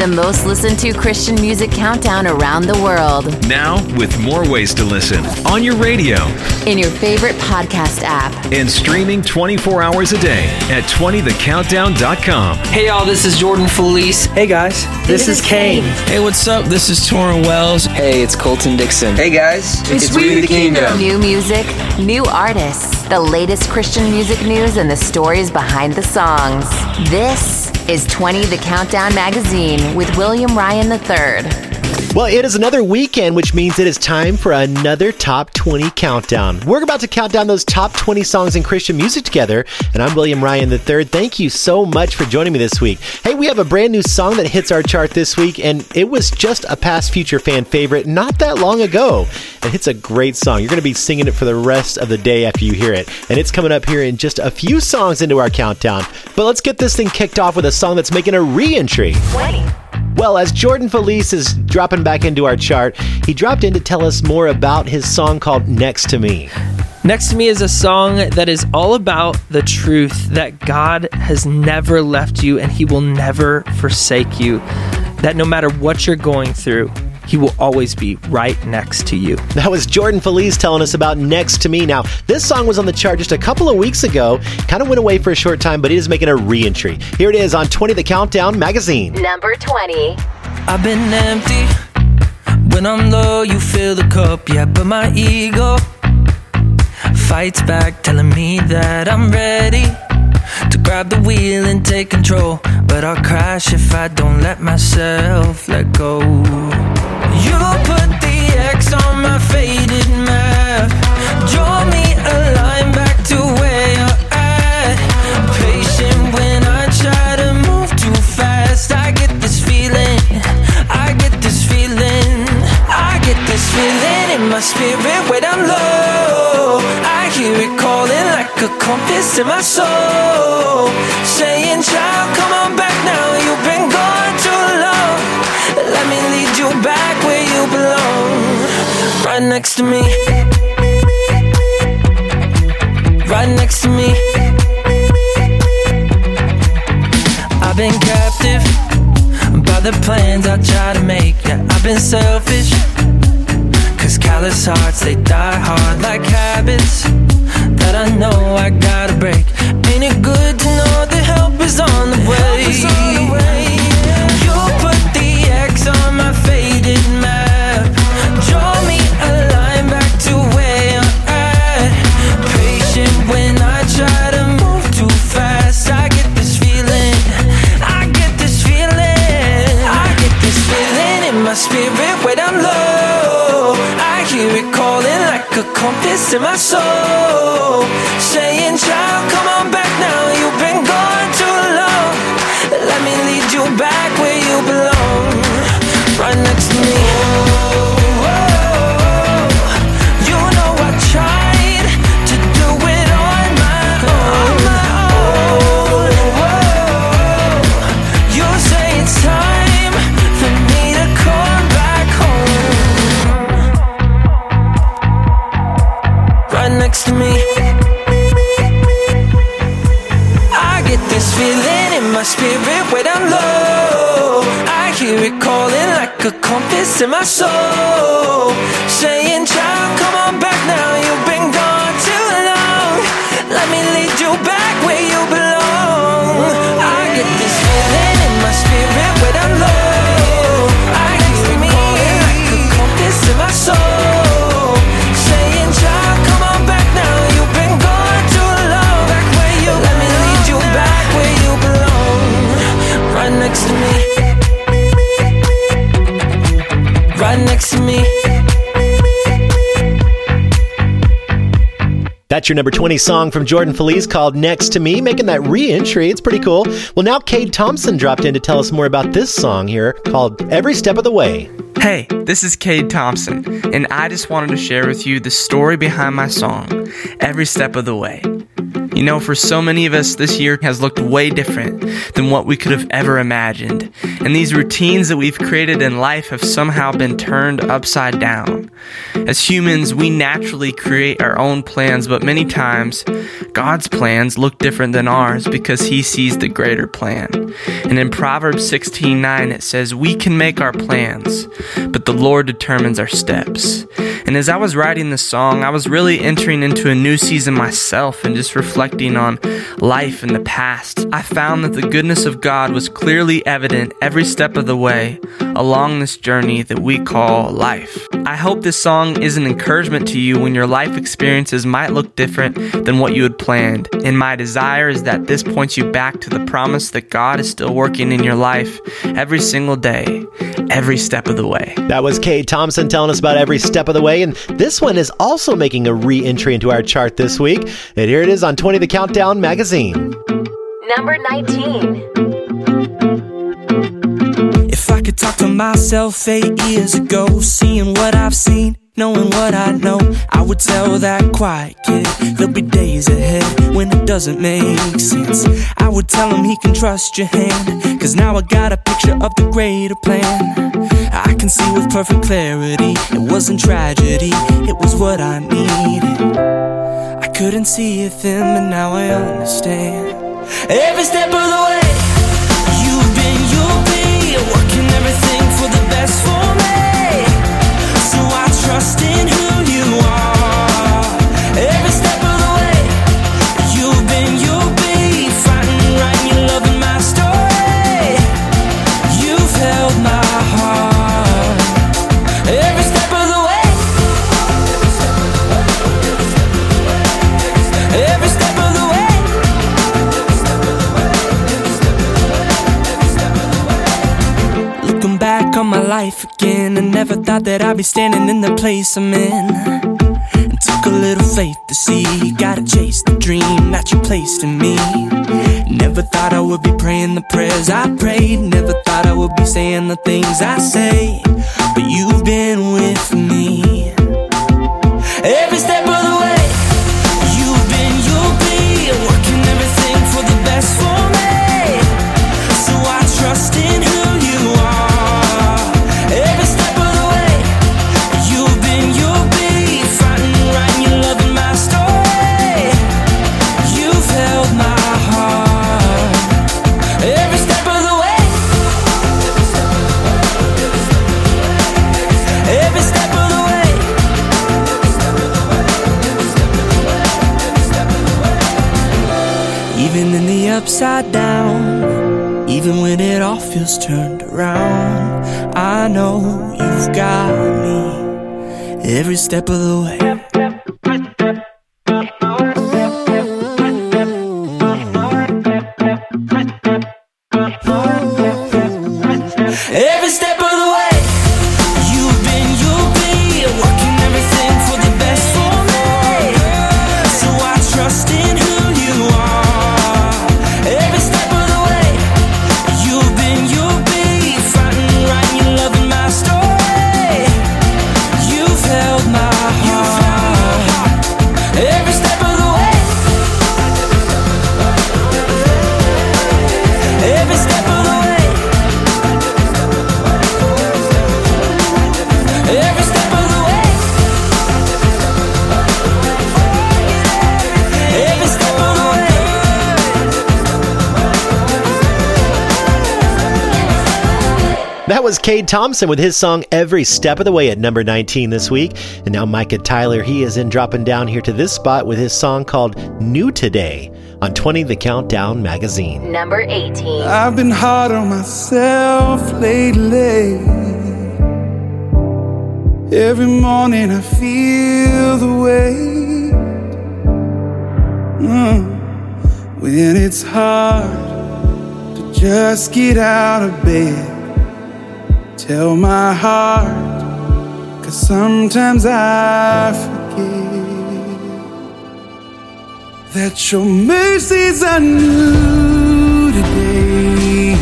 the most listened to Christian music countdown around the world. Now, with more ways to listen on your radio, in your favorite podcast app, and streaming 24 hours a day at 20thecountdown.com. Hey, y'all, this is Jordan Feliz. Hey, guys, this, this is Cain. Hey, what's up? This is Tauren Wells. Hey, it's Colton Dixon. Hey, guys, it's, it's We the Kingdom. New music, new artists, the latest Christian music news, and the stories behind the songs. This is 20 The Countdown Magazine with William Ryan III. Well, it is another weekend, which means it is time for another Top 20 Countdown. We're about to count down those top 20 songs in Christian music together, and I'm William Ryan III. Thank you so much for joining me this week. Hey, we have a brand new song that hits our chart this week, and it was just a past future fan favorite not that long ago. And it's a great song. You're going to be singing it for the rest of the day after you hear it, and it's coming up here in just a few songs into our countdown. But let's get this thing kicked off with a song that's making a re entry. 20. Well, as Jordan Feliz is dropping back into our chart, he dropped in to tell us more about his song called Next to Me. Next to Me is a song that is all about the truth that God has never left you and he will never forsake you. That no matter what you're going through, he will always be right next to you. That was Jordan Feliz telling us about Next to Me. Now, this song was on the chart just a couple of weeks ago, kind of went away for a short time, but it is making a re entry. Here it is on 20 The Countdown magazine. Number 20. I've been empty. When I'm low, you fill the cup, yeah, but my ego fights back, telling me that I'm ready to grab the wheel and take control. But I'll crash if I don't let myself let go. My spirit when I'm low. I hear it calling like a compass in my soul. Saying, child, come on back now. You've been gone too long. Let me lead you back where you belong. Right next to me. Right next to me. I've been captive by the plans I try to make. Yeah, I've been selfish. Callous hearts, they die hard like habits that I know I gotta break. Ain't it good to know the help is on the way? In my soul. In my soul. That's your number 20 song from Jordan Feliz called Next to Me, making that re entry. It's pretty cool. Well, now Cade Thompson dropped in to tell us more about this song here called Every Step of the Way. Hey, this is Cade Thompson, and I just wanted to share with you the story behind my song, Every Step of the Way. You know, for so many of us, this year has looked way different than what we could have ever imagined. And these routines that we've created in life have somehow been turned upside down. As humans, we naturally create our own plans, but many times, God's plans look different than ours because He sees the greater plan. And in Proverbs 16 9, it says, We can make our plans, but the Lord determines our steps. And as I was writing this song, I was really entering into a new season myself and just reflecting on life in the past. I found that the goodness of God was clearly evident every step of the way along this journey that we call life. I hope this song is an encouragement to you when your life experiences might look different than what you had planned. And my desire is that this points you back to the promise that God is still working in your life every single day, every step of the way. That was Cade Thompson telling us about every step of the way. And this one is also making a re entry into our chart this week. And here it is on 20 The Countdown magazine. Number 19. If I could talk to myself eight years ago, seeing what I've seen, knowing what I know, I would tell that quiet kid there'll be days ahead when it doesn't make sense. I would tell him he can trust your hand, cause now I got a picture of the greater plan. I can see with perfect clarity, it wasn't tragedy, it was what I needed. I couldn't see it then, but now I understand. Every step of the way, you've been, you'll be working everything for the best for me. Trust in who you are. Thought that I'd be standing in the place I'm in. It took a little faith to see, gotta chase the dream that you placed in me. Never thought I would be praying the prayers I prayed, never thought I would be saying the things I say, but you've been with me. Every step of feels turned around, I know you've got me every step of the way. Was Cade Thompson with his song Every Step of the Way at number 19 this week. And now Micah Tyler, he is in dropping down here to this spot with his song called New Today on 20 The Countdown magazine. Number 18. I've been hard on myself lately. Every morning I feel the weight. Mm. When it's hard to just get out of bed. Tell my heart, cause sometimes I forget that your mercies are new today.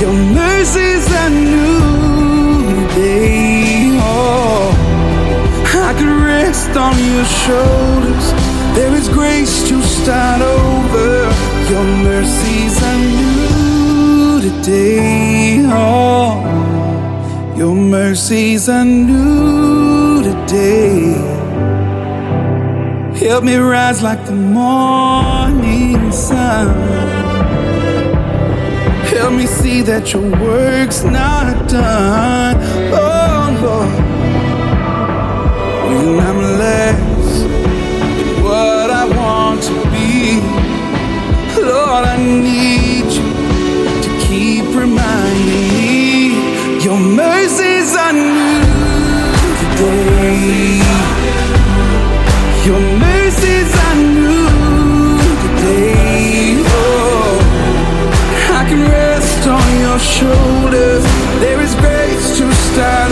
Your mercies are new today. Oh, I could rest on your shoulders. There is grace to start over. Your mercies are new today. Oh, your mercies are new today. Help me rise like the morning sun. Help me see that your work's not done. Oh Lord, when I'm less than what I want to be, Lord, I need you to keep reminding your mercies are new today. Your mercies are new today. Oh, I can rest on your shoulders. There is grace to start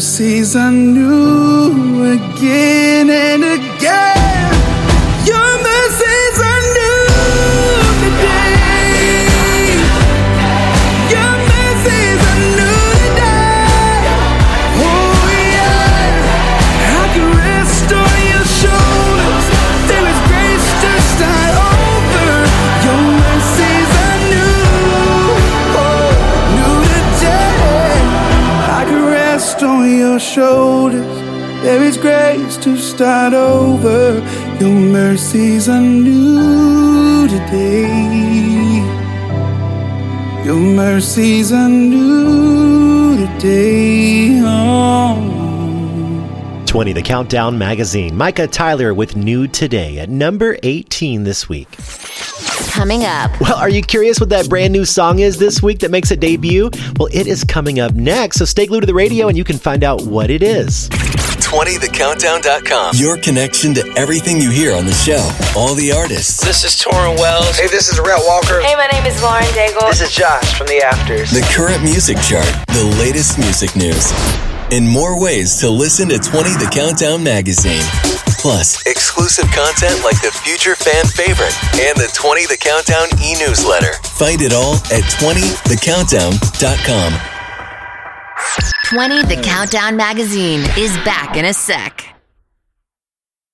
mercies are new again start over. Your mercies are new today. Your mercies are new today. Oh. 20, the Countdown Magazine. Micah Tyler with New Today at number 18 this week. Coming up, Well, are you curious what that brand new song is this week that makes a debut? Well, it is coming up next, so stay glued to the radio and you can find out what it is. 20thecountdown.com. Your connection to everything you hear on the show. All the artists, This is Tauren Wells. Hey, this is Rhett Walker. Hey, my name is Lauren Daigle. This is Josh from the Afters. the current music chart, the latest music news, and more ways to listen to 20 The Countdown magazine. Plus, exclusive content like the future fan favorite and the 20 The Countdown e newsletter. Find it all at 20thecountdown.com. 20 The Countdown Magazine is back in a sec.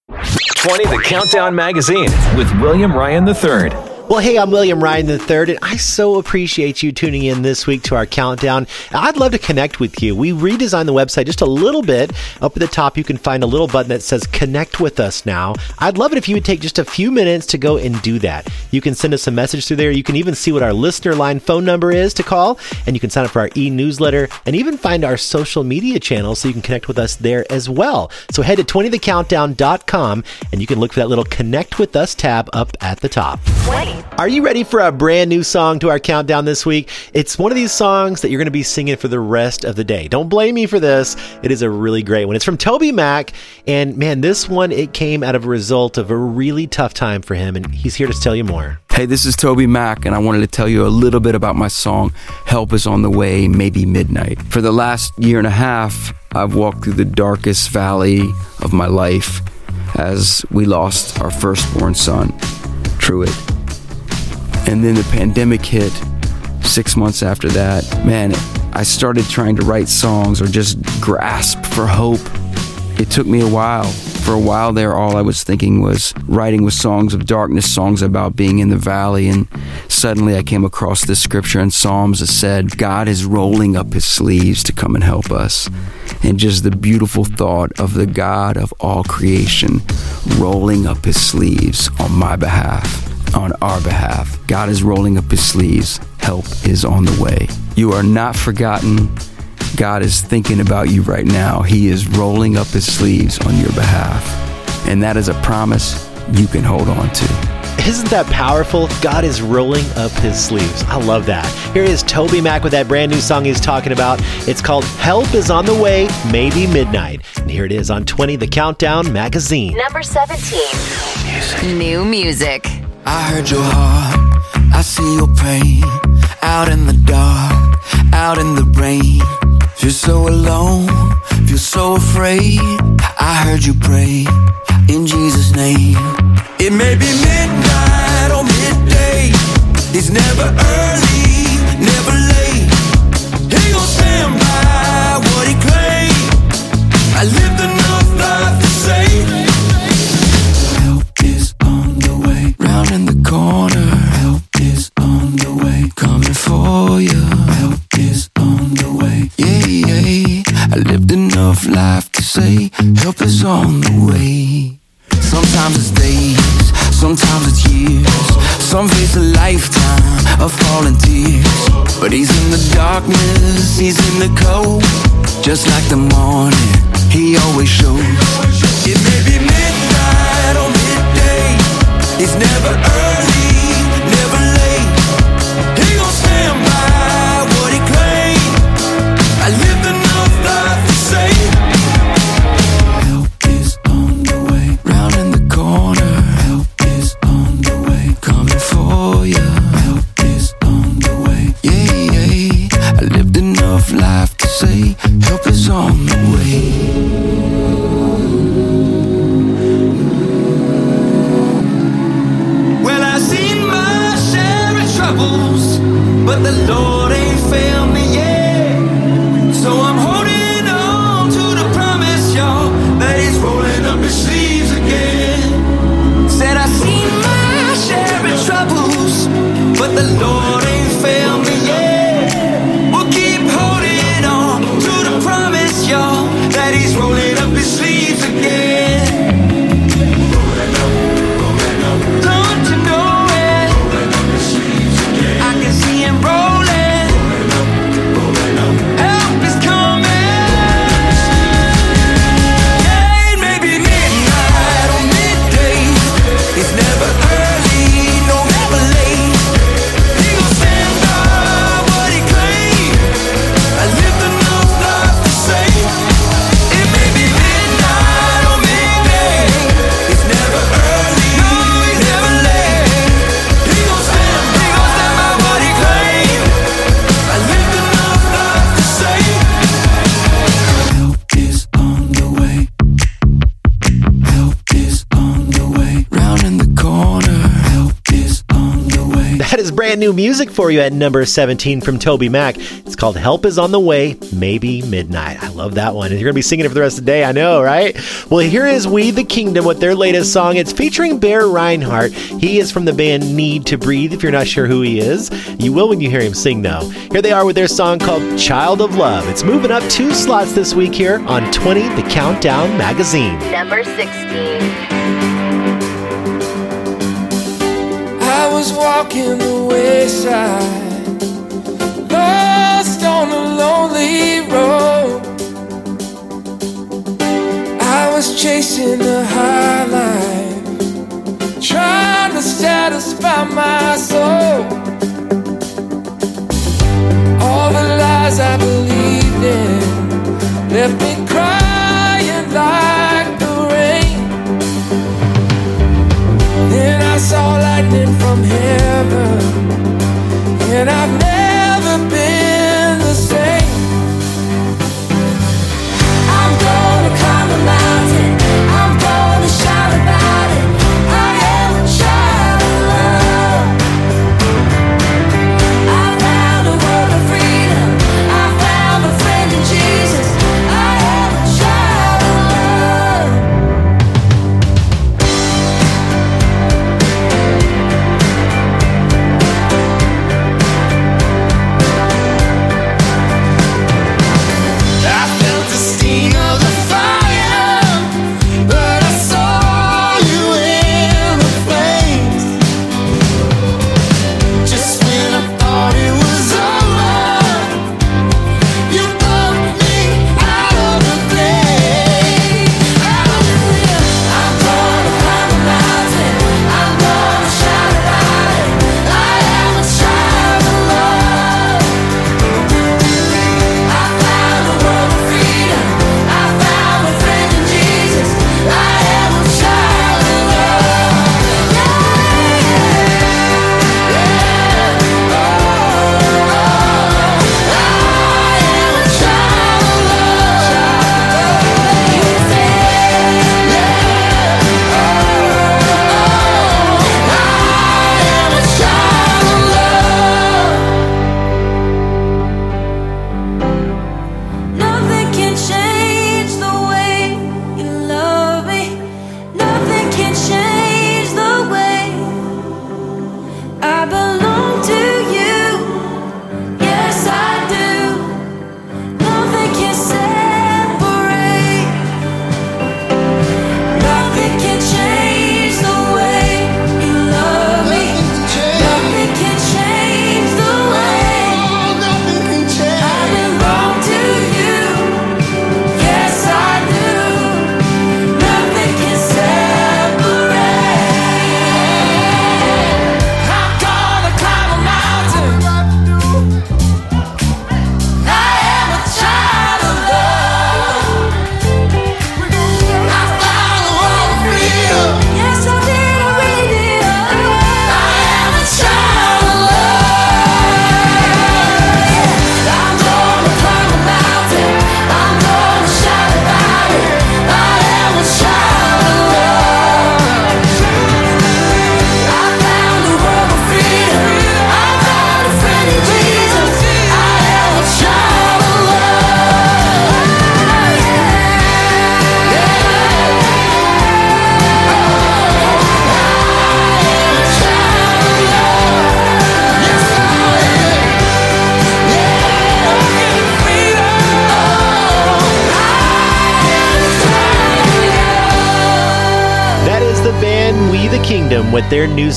20 The Countdown Magazine with William Ryan III. Well, hey, I'm William Ryan III, and I so appreciate you tuning in this week to our countdown. I'd love to connect with you. We redesigned the website just a little bit. Up at the top, you can find a little button that says Connect with Us now. I'd love it if you would take just a few minutes to go and do that. You can send us a message through there. You can even see what our listener line phone number is to call, and you can sign up for our e newsletter and even find our social media channels so you can connect with us there as well. So head to 20thecountdown.com and you can look for that little Connect with Us tab up at the top. Are you ready for a brand new song to our countdown this week? It's one of these songs that you're going to be singing for the rest of the day. Don't blame me for this. It is a really great one. It's from TobyMac, and man, this one it came out of a result of a really tough time for him, and he's here to tell you more. Hey, this is TobyMac, and I wanted to tell you a little bit about my song, Help is on the Way, Maybe Midnight. For the last year and a half, I've walked through the darkest valley of my life as we lost our firstborn son, Truett. And then the pandemic hit six months after that. Man, I started trying to write songs or just grasp for hope. It took me a while. For a while there, all I was thinking was writing with songs of darkness, songs about being in the valley. And suddenly I came across this scripture in Psalms that said, God is rolling up his sleeves to come and help us. And just the beautiful thought of the God of all creation rolling up his sleeves on my behalf on our behalf. God is rolling up his sleeves. Help is on the way. You are not forgotten. God is thinking about you right now. He is rolling up his sleeves on your behalf. And that is a promise you can hold on to. Isn't that powerful? God is rolling up his sleeves. I love that. Here is TobyMac with that brand new song he's talking about. It's called Help is on the Way, Maybe Midnight. And here it is on 20 The Countdown Magazine. Number 17. New music. I heard your heart, I see your pain. Out in the dark, out in the rain. You're so alone, feel so afraid. I heard you pray in Jesus' name. It may be midnight or midday. It's never early, never late. He gon' stand by what he claimed. I lived enough life to say. Help is on the way. Round in the corner. Coming for you. Help is on the way. Yeah, yeah. I lived enough life to say. Help is on the way. Sometimes it's days, sometimes it's years. Some face a lifetime of falling tears. But he's in the darkness, he's in the cold. Just like the morning, he always shows. It may be midnight or midday. It's never early, life for you at number 17 from TobyMac. It's called Help is on the Way, Maybe Midnight. I love that one. And you're going to be singing it for the rest of the day, I know, right? Well, here is We the Kingdom with their latest song. It's featuring Bear Rinehart. He is from the band Need to Breathe, if you're not sure who he is. You will when you hear him sing, though. Here they are with their song called Child of Love. It's moving up two slots this week here on 20 The Countdown Magazine. Number 16. Was walking the wayside, lost on a lonely road. I was chasing the high life, trying to satisfy my soul. All the lies I believed in left me crying like I saw lightning from heaven, and Anthem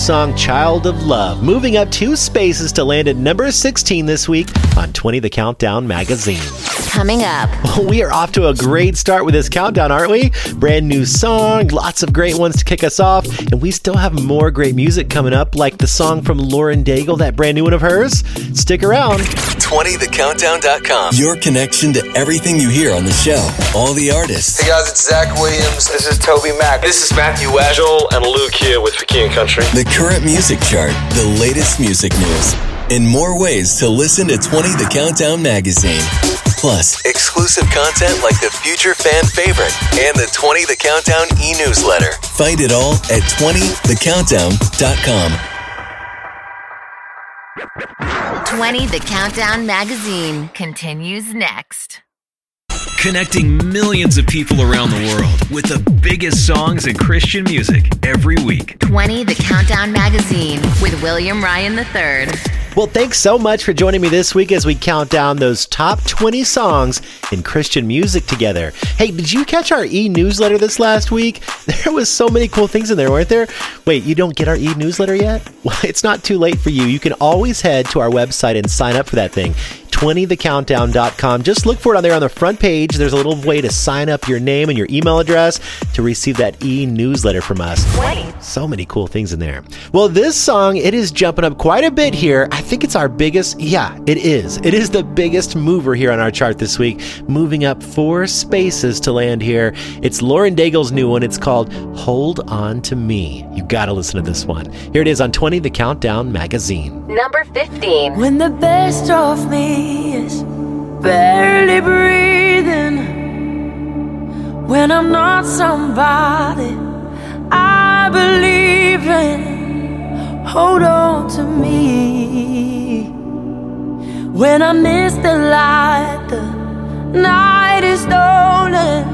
song Child of Love, moving up two spaces to land at number 16 this week on 20 The Countdown magazine. Coming up, we are off to a great start with this countdown, aren't we? Brand new song, lots of great ones to kick us off, and we still have more great music coming up, like the song from Lauren Daigle, that brand new one of hers. Stick around. 20thecountdown.com. Your connection to everything you hear on the show. All the artists. Hey guys, it's Zach Williams. This is Toby Mac. This is Matthew West. Joel and Luke here with For King and Country. The current music chart, the latest music news, and more ways to listen to 20 The Countdown magazine. Plus, exclusive content like the future fan favorite and the 20 The Countdown e newsletter. Find it all at 20thecountdown.com. 20 The Countdown magazine continues next. Connecting millions of people around the world with the biggest songs in Christian music every week. 20 The Countdown magazine with William Ryan III. Well, thanks so much for joining me this week as we count down those top 20 songs in Christian music together. Hey, did you catch our e newsletter this last week? There was so many cool things in there, weren't there? Wait, you don't get our e newsletter yet? Well, it's not too late for you. You can always head to our website and sign up for that thing. 20thecountdown.com. Just look for it on there on the front page. There's a little way to sign up your name and your email address to receive that e newsletter from us. 20. So many cool things in there. Well, this song, it is jumping up quite a bit here. I think it's our biggest, yeah, it is. It is the biggest mover here on our chart this week, moving up four spaces to land here. It's Lauren Daigle's new one. It's called Hold On to Me. You gotta listen to this one. Here it is on 20 The Countdown magazine. Number 15. When the best of me is barely breathing, when I'm not somebody I believe in, hold on to me. When I miss the light, the night is stolen.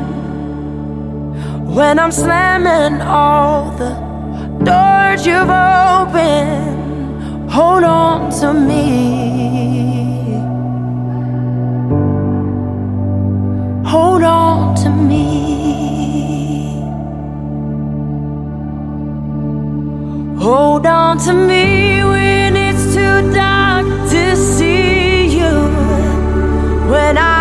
When I'm slamming all the doors you've opened, hold on to me. Hold on to me. Hold on to me when it's too dark to see you. When I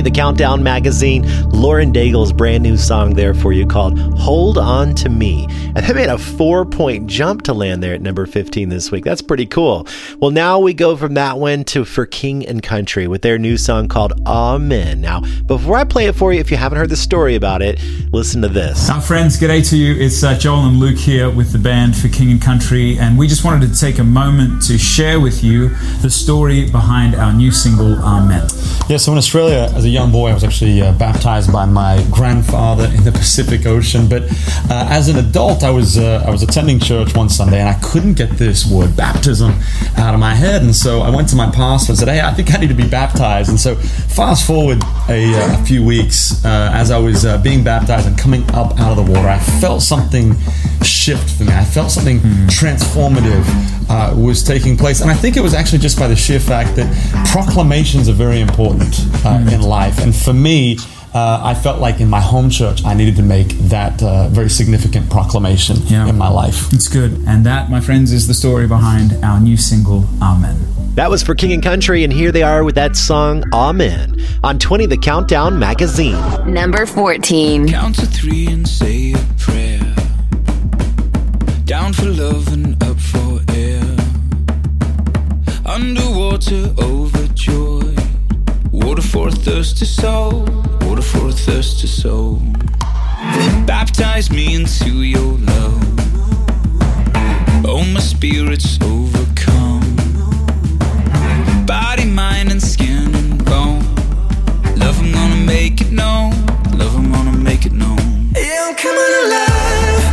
20, the Countdown magazine. Lauren Daigle's brand new song there for you called Hold On to Me. And they made a four point jump to land there at number 15 this week. That's pretty cool. Well, now we go from that one to For King and Country with their new song called Amen. Now, before I play it for you, if you haven't heard the story about it, listen to this. Our friends, g'day to you. It's uh, Joel and Luke here with the band For King and Country, and we just wanted to take a moment to share with you the story behind our new single, Amen. Yeah, so in Australia, as a young boy, I was actually uh, baptized by my grandfather in the Pacific Ocean. But uh, as an adult, I was uh, I was attending church one Sunday, and I couldn't get this word baptism out of my head. And so I went to my pastor and said, "Hey, I think I need to be baptized." And so fast forward a, uh, few weeks, uh, as I was uh, being baptized and coming up out of the water, I felt something shift for me. I felt something transformative uh, was taking place, and I think it was actually just by the sheer fact that proclamations are very important uh, in life. And for me, uh, I felt like in my home church, I needed to make that uh, very significant proclamation in my life. It's good. And that, my friends, is the story behind our new single, Amen. That was for King and Country, and here they are with that song Amen on 20, the Countdown magazine. Number 14. Count to three and say a prayer. Down for love and up for air. Underwater, overjoyed. For a thirsty soul. Water for a thirsty soul. Baptize me into your love. Oh, my spirit's overcome. Body, mind, and skin and bone. Love, I'm gonna make it known. Love, I'm gonna make it known. Yeah, I'm coming alive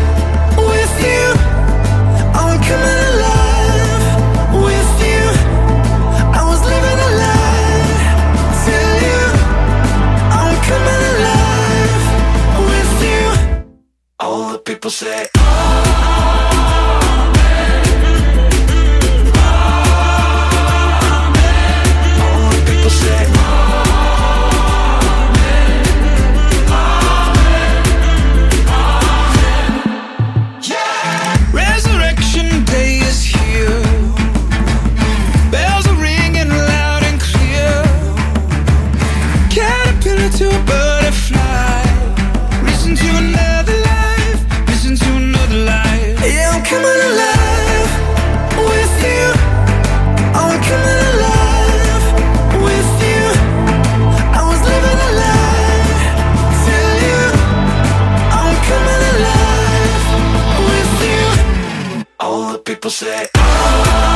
with you. I'm coming People eh, say. All People say. From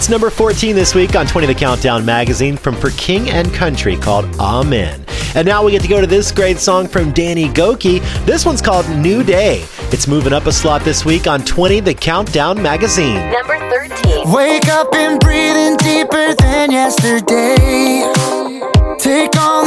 That's number 14 this week on 20 The Countdown magazine from For King and Country called Amen. And now we get to go to this great song from Danny Gokey. This one's called New Day. It's moving up a slot this week on 20 The Countdown magazine. Number 13. Wake up and breathing deeper than yesterday. Take on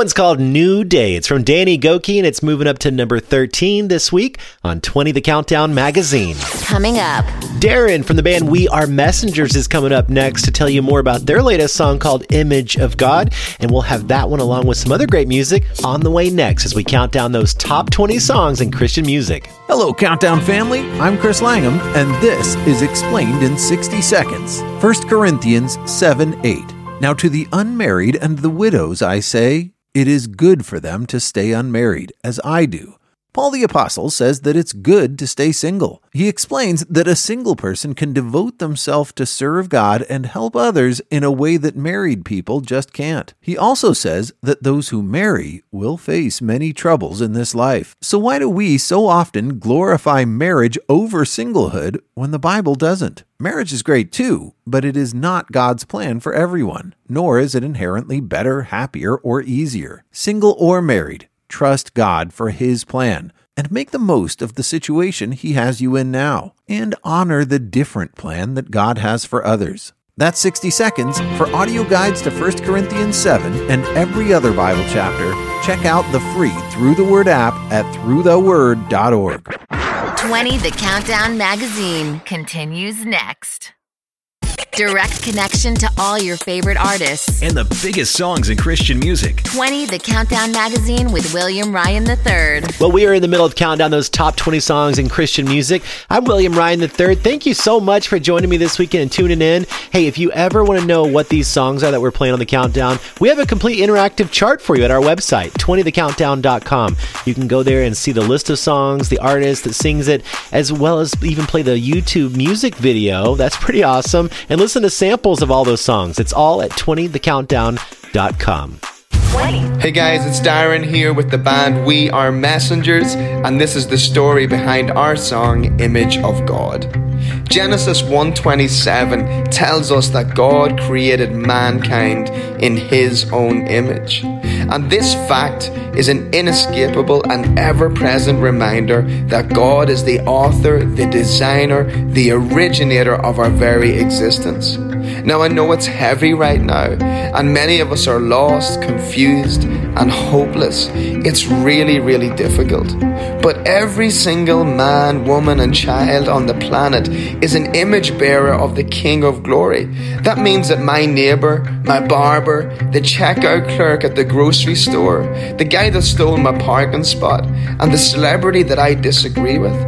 one's called New Day. It's from Danny Gokey and it's moving up to number 13 this week on 20 The Countdown magazine. Coming up, Darren from the band We Are Messengers is coming up next to tell you more about their latest song called Image of God. And we'll have that one along with some other great music on the way next as we count down those top 20 songs in Christian music. Hello, Countdown family. I'm Chris Langham, and this is Explained in 60 Seconds. 1 Corinthians 7 8. Now, to the unmarried and the widows, I say, it is good for them to stay unmarried, as I do. Paul the Apostle says that it's good to stay single. He explains that a single person can devote themselves to serve God and help others in a way that married people just can't. He also says that those who marry will face many troubles in this life. So, why do we so often glorify marriage over singlehood when the Bible doesn't? Marriage is great too, but it is not God's plan for everyone, nor is it inherently better, happier, or easier. Single or married, trust God for His plan and make the most of the situation He has you in now, and honor the different plan that God has for others. That's 60 seconds. For audio guides to 1 Corinthians 7 and every other Bible chapter, check out the free Through the Word app at throughtheword.org. 20 The Countdown magazine continues next. Direct connection to all your favorite artists. And the biggest songs in Christian music. 20 The Countdown magazine with William Ryan III. Well, we are in the middle of counting down those top 20 songs in Christian music. I'm William Ryan III. Thank you so much for joining me this weekend and tuning in. Hey, if you ever want to know what these songs are that we're playing on the countdown, we have a complete interactive chart for you at our website, 20thecountdown.com. You can go there and see the list of songs, the artist that sings it, as well as even play the YouTube music video. That's pretty awesome. And listen to samples of all those songs. It's all at 20thecountdown.com. Hey guys, it's Darren here with the band We Are Messengers, and this is the story behind our song Image of God. Genesis 1:27 tells us that God created mankind in his own image. And this fact is an inescapable and ever-present reminder that God is the author, the designer, the originator of our very existence. Now, I know it's heavy right now, and many of us are lost, confused, and hopeless. It's really, really difficult. But every single man, woman, and child on the planet is an image bearer of the King of Glory. That means that my neighbor, my barber, the checkout clerk at the grocery store, the guy that stole my parking spot, and the celebrity that I disagree with,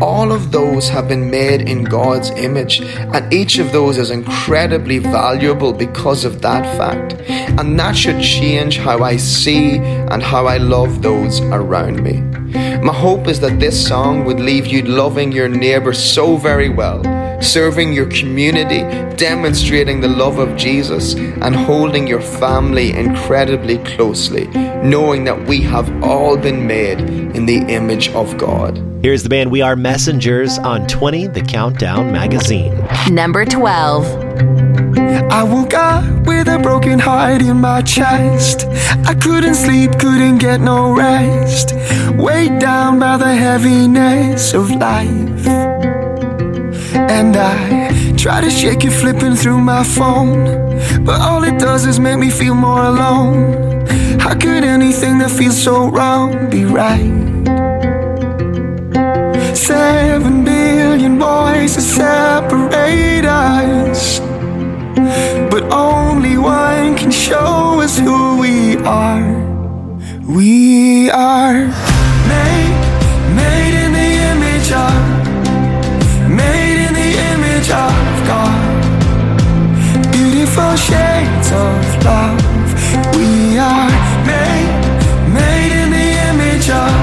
all of those have been made in God's image, and each of those is incredibly valuable because of that fact. And that should change how I see and how I love those around me. My hope is that this song would leave you loving your neighbor so very well, serving your community, demonstrating the love of Jesus, and holding your family incredibly closely, knowing that we have all been made in the image of God. Here's the band We Are Messengers on 20, the Countdown magazine. Number 12. I woke up with a broken heart in my chest. I couldn't sleep, couldn't get no rest. Weighed down by the heaviness of life. And I try to shake it, flipping through my phone. But all it does is make me feel more alone. How could anything that feels so wrong be right? Seven billion voices separate us. But only one can show us who we are. We are made, made in the image of, image of God. Beautiful shades of love. We are made, made in the image of,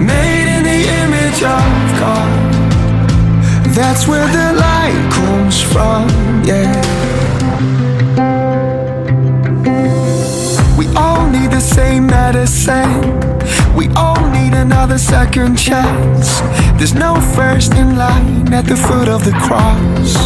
made in the image of God. That's where the light comes from, yeah. We all need the same medicine. We all another second chance. There's no first in line at the foot of the cross.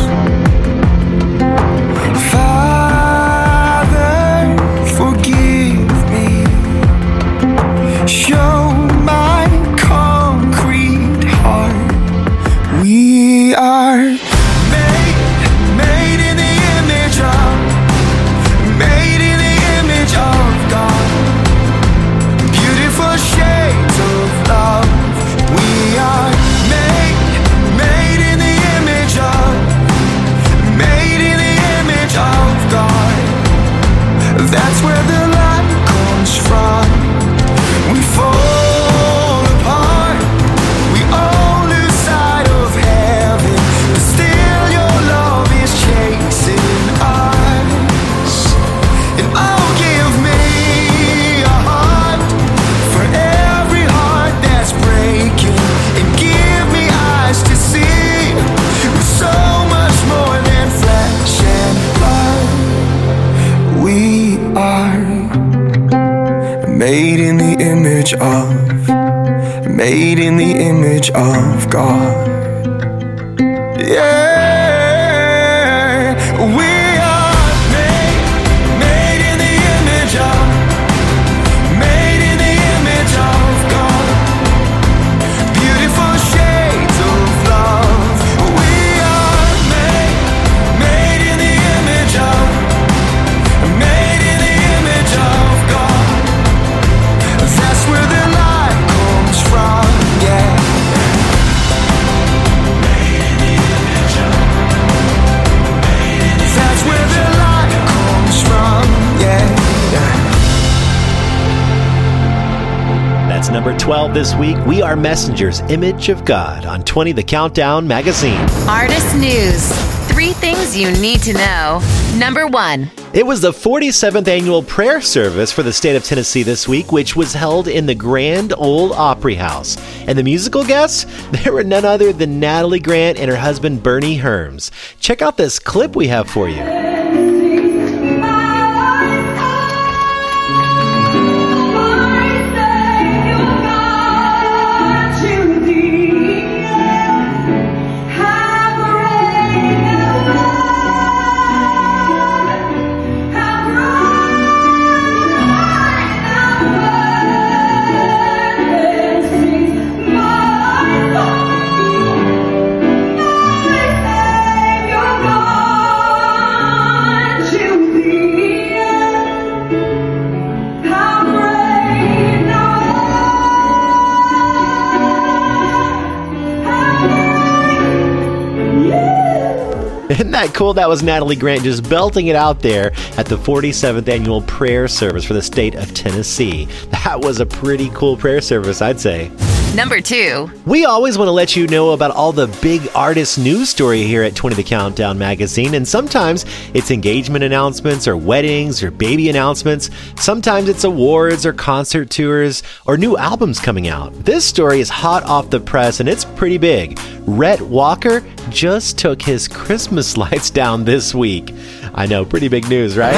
Image of God on 20, the Countdown magazine. Artist News. Three things you need to know. Number one. It was the 47th annual prayer service for the state of Tennessee this week, which was held in the Grand Ole Opry House. And the musical guests? There were none other than Natalie Grant and her husband Bernie Herms. Check out this clip we have for you. That cool? That was Natalie Grant just belting it out there at the 47th annual prayer service for the state of Tennessee. That was a pretty cool prayer service, I'd say. Number two. We always want to let you know about all the big artist news story here at 20 The Countdown magazine, and sometimes it's engagement announcements or weddings or baby announcements. Sometimes it's awards or concert tours or new albums coming out. This story is hot off the press and it's pretty big. Rhett Walker just took his Christmas lights down this week. I know, pretty big news, right?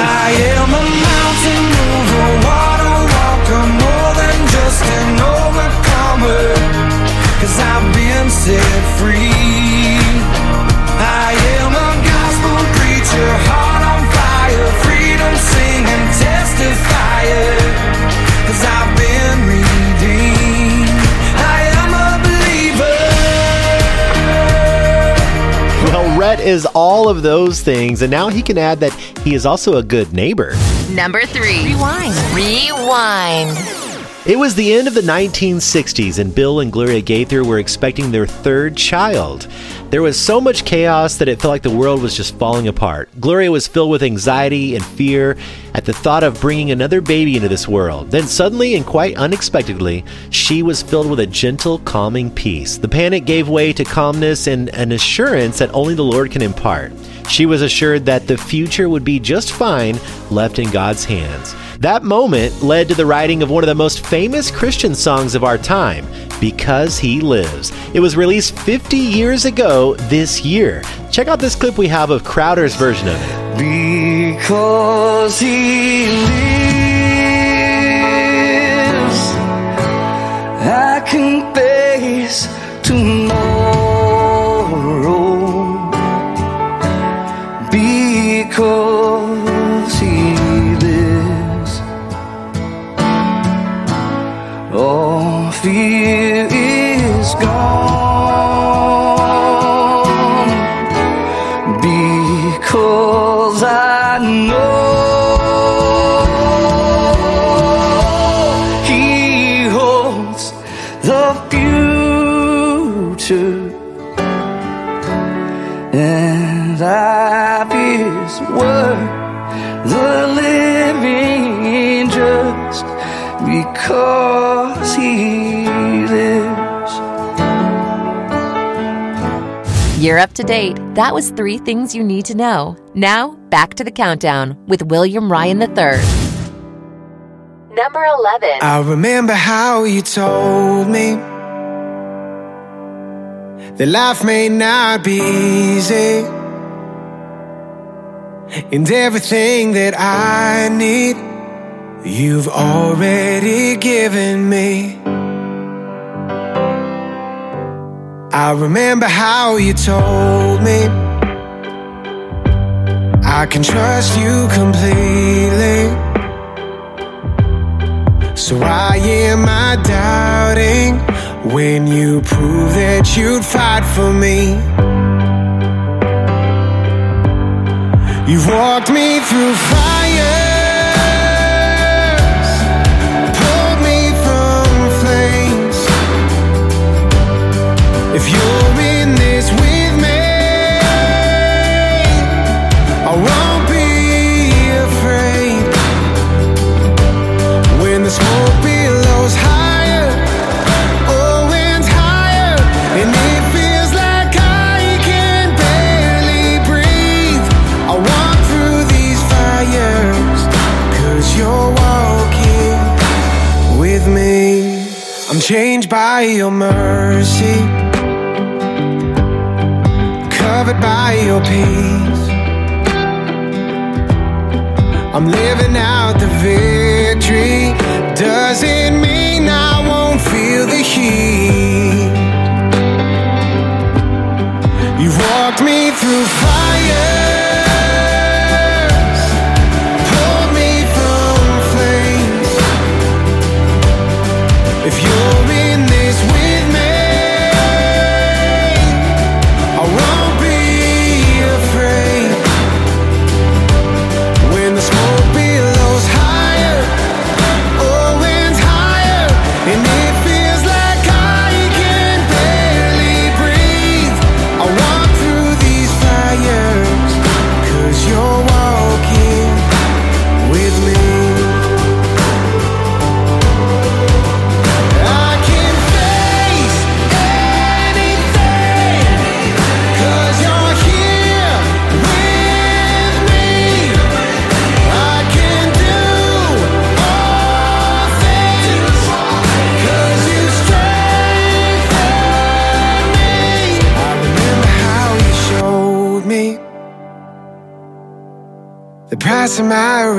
Is all of those things, and now he can add that he is also a good neighbor. Number three. Rewind. Rewind. It was the end of the 1960s, and Bill and Gloria Gaither were expecting their third child. There was so much chaos that it felt like the world was just falling apart. Gloria was filled with anxiety and fear at the thought of bringing another baby into this world. Then, suddenly and quite unexpectedly, she was filled with a gentle, calming peace. The panic gave way to calmness and an assurance that only the Lord can impart. She was assured that the future would be just fine, left in God's hands. That moment led to the writing of one of the most famous Christian songs of our time, Because He Lives. It was released 50 years ago this year. Check out this clip we have of Crowder's version of it. Because he lives, I can face tomorrow. Because fear is gone. You're up to date. That was three things you need to know. Now, back to the countdown with William Ryan III. Number 11. I remember how you told me that life may not be easy, and everything that I need, you've already given me. I remember how you told me I can trust you completely. So why am I doubting when you prove that you'd fight for me? You've walked me through fires,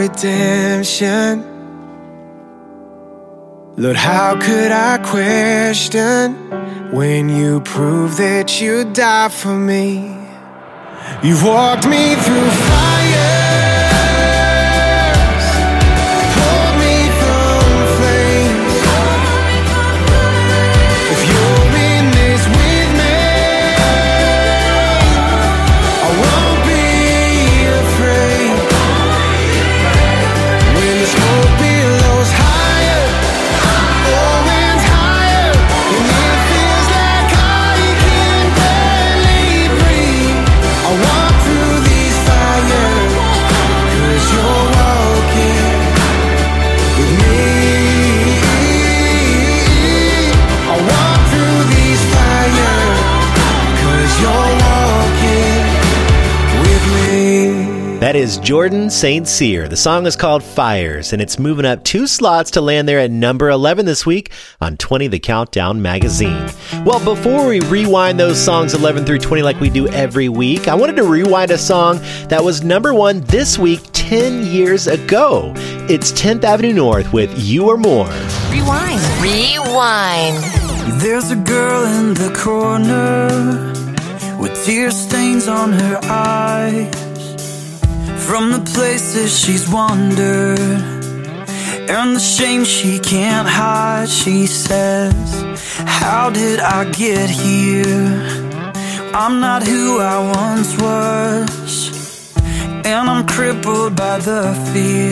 redemption. Lord, how could I question when you prove that you died for me? You walked me through fires, That is Jordan St. Cyr. The song is called Fires, and it's moving up two slots to land there at number 11 this week on 20 The Countdown magazine. Well, before we rewind those songs 11 through 20 like we do every week, I wanted to rewind a song that was number one this week 10 years ago. It's 10th Avenue North with You Are More. Rewind. Rewind. There's a girl in the corner with tear stains on her eyes from the places she's wandered and the shame she can't hide. She says, How did I get here? I'm not who I once was, and I'm crippled by the fear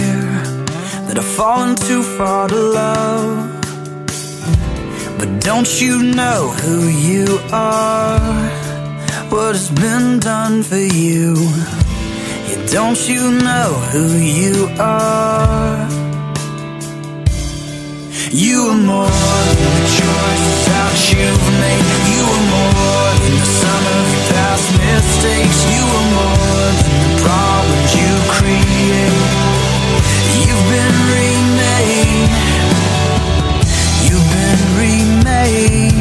that I've fallen too far to love. But don't you know who you are? What has been done for you? Don't you know who you are? You are more than the choices that you've made. You are more than the sum of your past mistakes. You are more than the problems you create. You've been remade. You've been remade.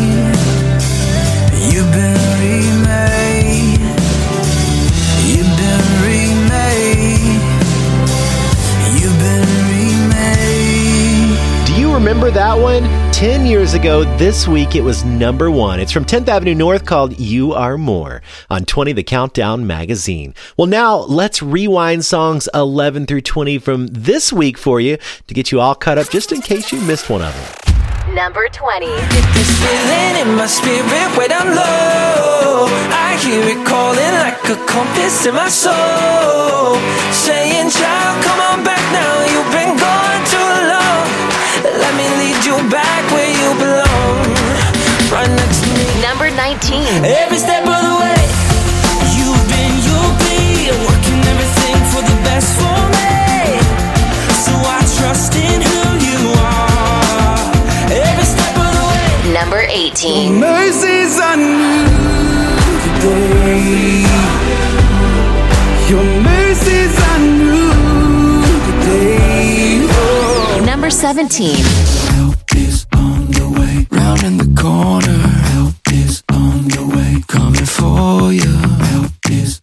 Remember that one? 10 years ago this week, it was number one. It's from 10th Avenue North called You Are More on 20 The Countdown magazine. Well, now let's rewind songs 11 through 20 from this week for you to get you all caught up just in case you missed one of them. Number 20. This feeling in my spirit when I'm low. I hear it calling like a compass in my soul. Saying, child, come on back now. You've been gone too long. Let me lead you back where you belong. Right next to me. Number 19. Every step of the way. You've been, you'll be working everything for the best for me. So I trust in who you are. Every step of the way. Number 18. Mercies are new today. Your Oh. Number 17. Round in the corner, help is on the way. Coming for you, help is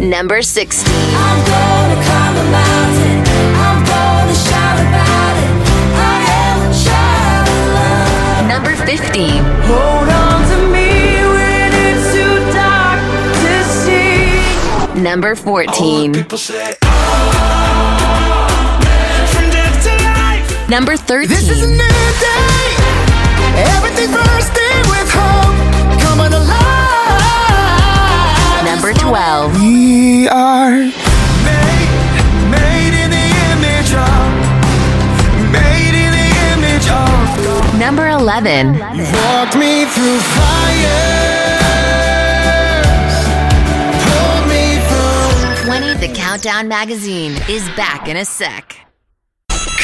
Number 16. I'm gonna climb a mountain. I'm gonna shout about it. I am a child of love. Number 15. Hold on to me when it's too dark to see. Number 14. Number 13. This is a new day. Everything bursting with hope. Coming alive. Number 12. We are made, made in the image of, made in the image of Number 11. You've walked me through fires, pulled me through. 20 The Countdown Magazine is back in a sec.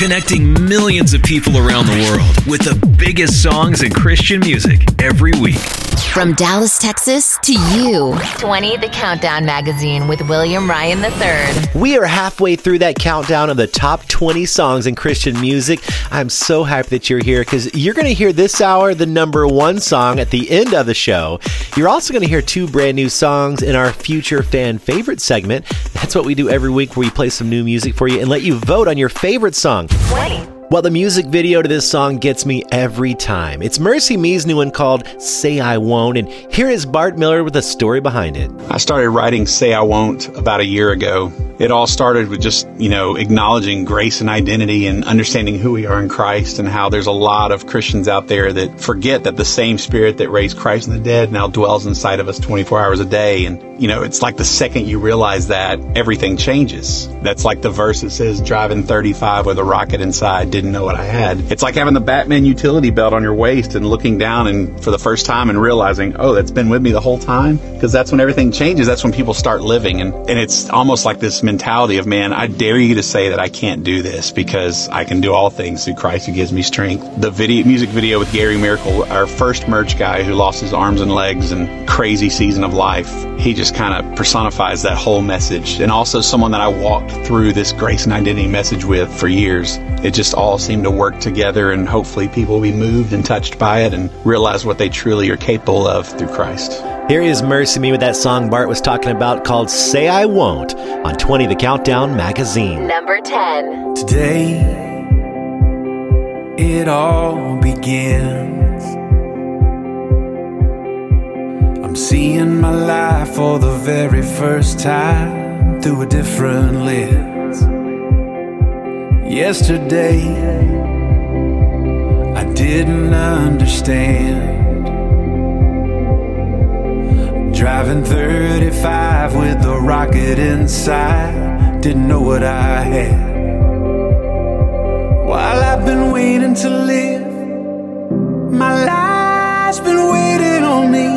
Connecting millions of people around the world with the biggest songs in Christian music every week. From Dallas, Texas to you. 20 The Countdown Magazine with William Ryan III. We are halfway through that countdown of the top 20 songs in Christian music. I'm so happy that you're here because you're going to hear this hour the number one song at the end of the show. You're also going to hear two brand new songs in our future fan favorite segment. That's what we do every week where we play some new music for you and let you vote on your favorite song. 20. Well, the music video to this song gets me every time. It's MercyMe's new one called Say I Won't, and here is Bart Millard with a story behind it. I started writing Say I Won't about a year ago. It all started with just, you know, acknowledging grace and identity and understanding who we are in Christ and how there's a lot of Christians out there that forget that the same spirit that raised Christ from the dead now dwells inside of us 24 hours a day. And, you know, it's like the second you realize that, everything changes. That's like the verse that says, driving 35 with a rocket inside, didn't know what I had. It's like having the Batman utility belt on your waist and looking down and for the first time and realizing, oh, that's been with me the whole time. Because that's when everything changes. That's when people start living. And, and it's almost like this mentality of, man, I dare you to say that I can't do this because I can do all things through Christ who gives me strength. The video, music video with Gary Miracle, our first merch guy who lost his arms and legs and crazy season of life, he just kind of personifies that whole message. And also someone that I walked through this grace and identity message with for years. It just all seemed to work together and hopefully people will be moved and touched by it and realize what they truly are capable of through Christ. Here is MercyMe with that song Bart was talking about called Say I Won't on 20 The Countdown magazine. Number 10. Today, it all begins. I'm seeing my life for the very first time through a different lens. Yesterday, I didn't understand. Driving 35 with a rocket inside, didn't know what I had. While I've been waiting to live, my life's been waiting on me.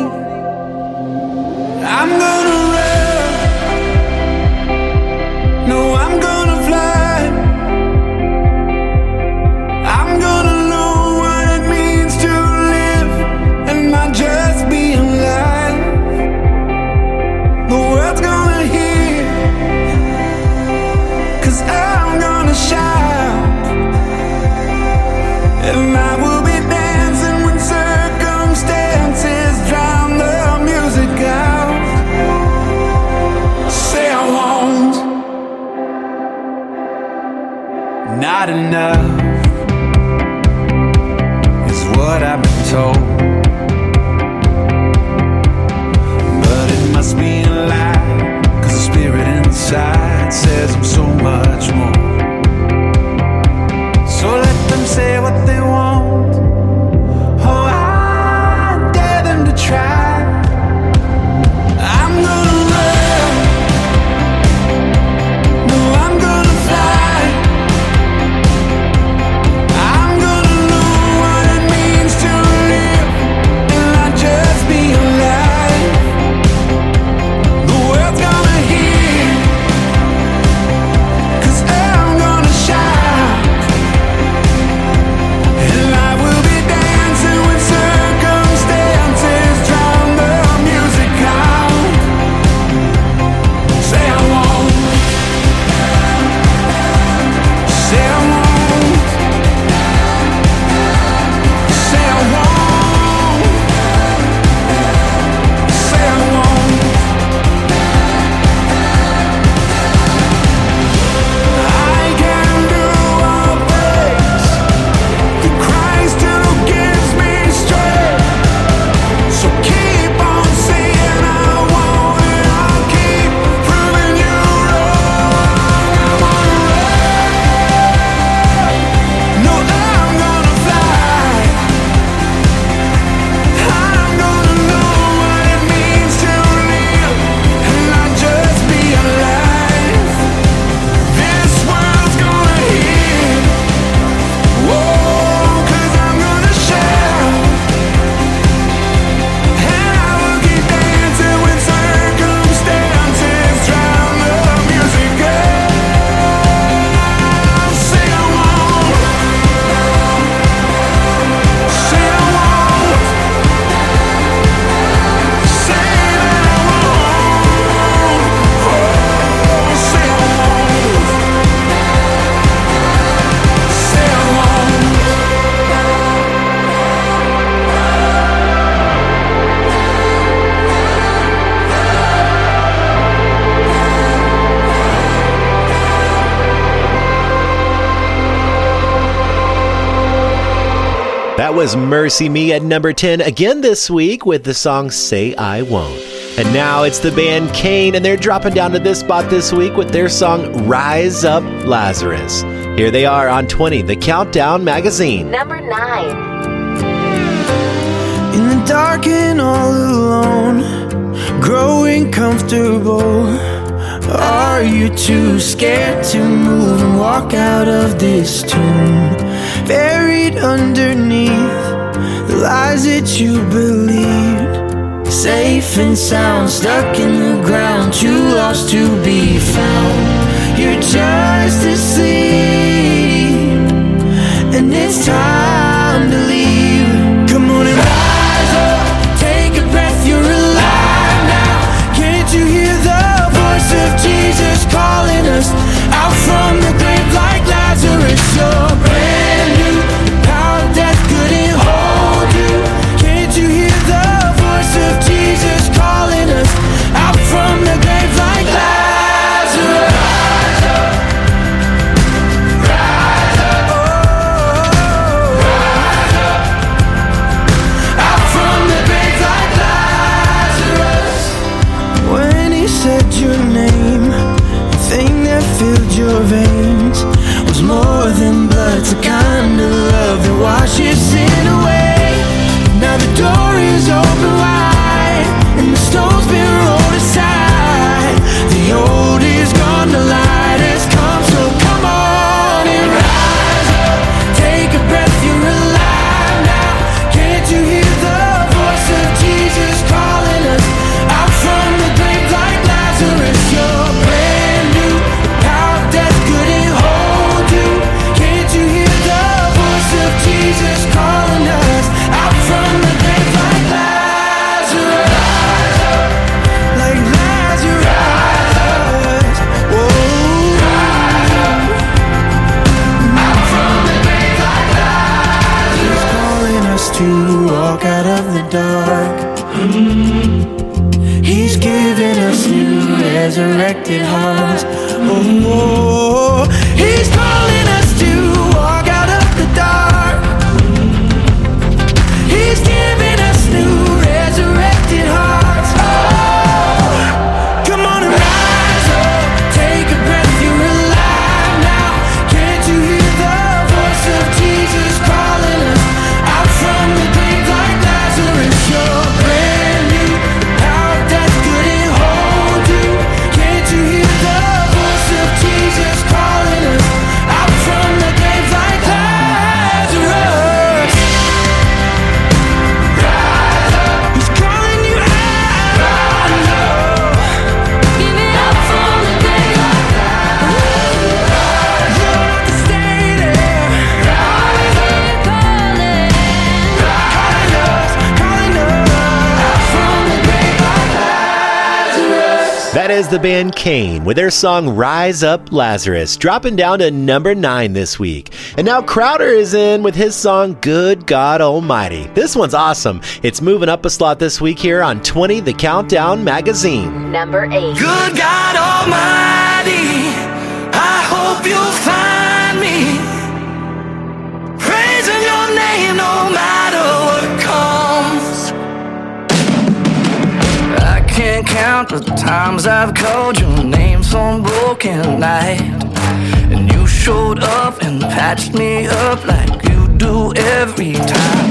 I'm gonna run. No, I'm Not enough is what I've been told. But it must be a lie, cause the spirit inside says I'm so much more. Was MercyMe at number 10 again this week with the song Say I Won't. And now it's the band Cain, and they're dropping down to this spot this week with their song Rise Up Lazarus. Here they are on 20, the Countdown Magazine. Number 9. In the dark and all alone, growing comfortable. Are you too scared to move and walk out of this tomb? Underneath the lies that you believed. Safe and sound, stuck in the ground, too lost to be found. You're just asleep, and it's time to leave. Come on and rise up, take a breath, you're alive now. Can't you hear the voice of Jesus calling us Lazarus. The band Cain with their song Rise Up Lazarus, dropping down to number 9 this week. And now Crowder is in with his song Good God Almighty. This one's awesome. It's moving up a slot this week here on 20 The Countdown Magazine. Number 8. Good God Almighty, I hope you'll find me praising your name no can't count the times I've called your name some broken night, and you showed up and patched me up like you do every time.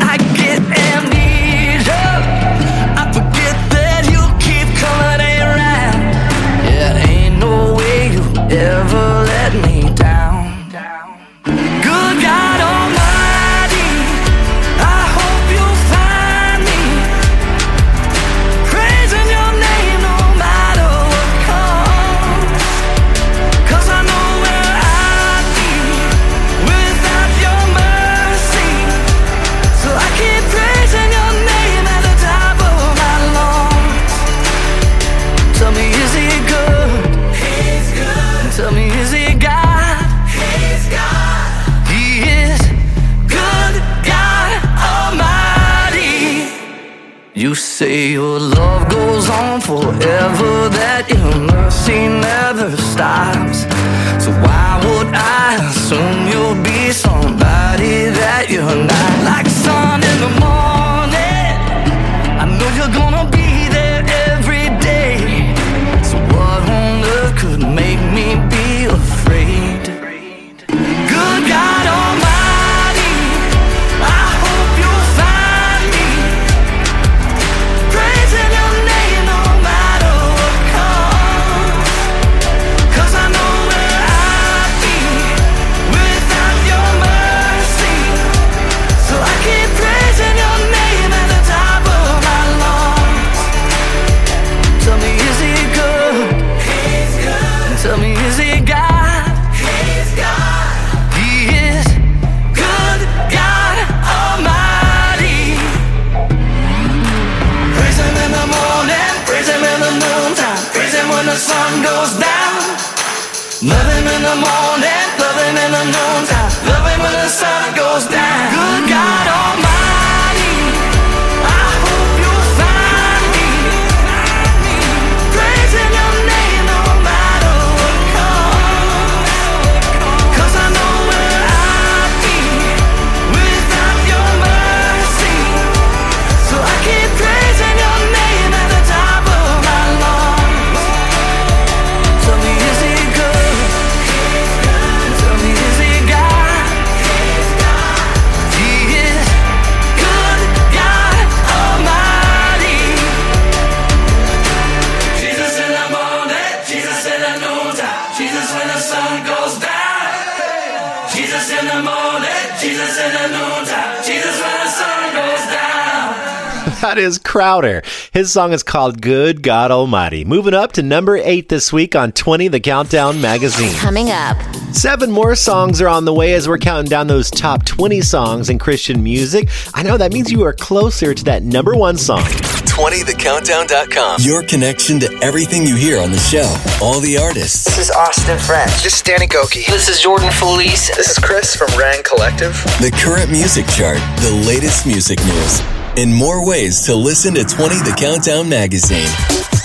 Is Crowder. His song is called Good God Almighty. Moving up to number eight this week on 20 The Countdown Magazine. Coming up. Seven more songs are on the way as we're counting down those top 20 songs in Christian music. I know that means you are closer to that number one song. 20thecountdown.com. Your connection to everything you hear on the show. All the artists. This is Austin French. This is Danny Gokey. This is Jordan Feliz. This is Chris from Rend Collective. The current music chart, the latest music news, and more ways to listen to 20 The Countdown magazine.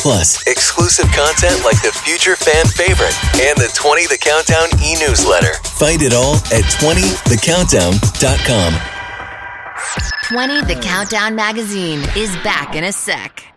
Plus, exclusive content like the future fan favorite and the 20 The Countdown e newsletter. Find it all at 20thecountdown.com. 20 The Countdown Magazine is back in a sec.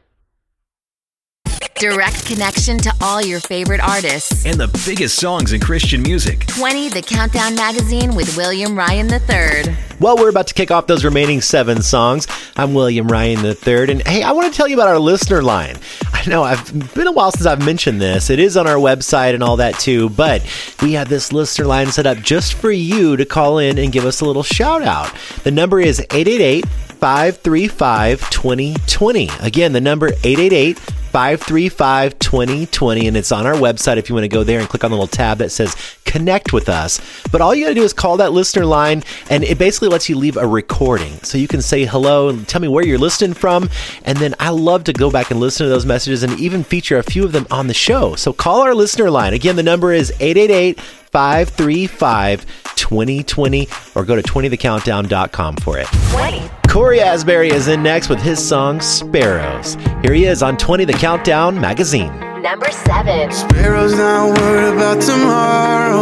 Direct connection to all your favorite artists. And the biggest songs in Christian music. 20 The Countdown Magazine with William Ryan III. Well, we're about to kick off those remaining seven songs. I'm William Ryan III, and hey, I want to tell you about our listener line. I know I've been a while since I've mentioned this. It is on our website and all that too, but we have this listener line set up just for you to call in and give us a little shout out. The number is 888 535 2020. Again, the number 888 535 2020, and it's on our website if you want to go there and click on the little tab that says connect with us. But all you got to do is call that listener line, and it basically lets you leave a recording. So you can say hello and tell me where you're listening from, and then I love to go back and listen to those messages and even feature a few of them on the show. So call our listener line. Again, the number is 888 535 2020, or go to 20thecountdown.com for it. 20. Cory Asbury is in next with his song Sparrows. Here he is on 20 The Countdown magazine. Number 7. Sparrows not worried about tomorrow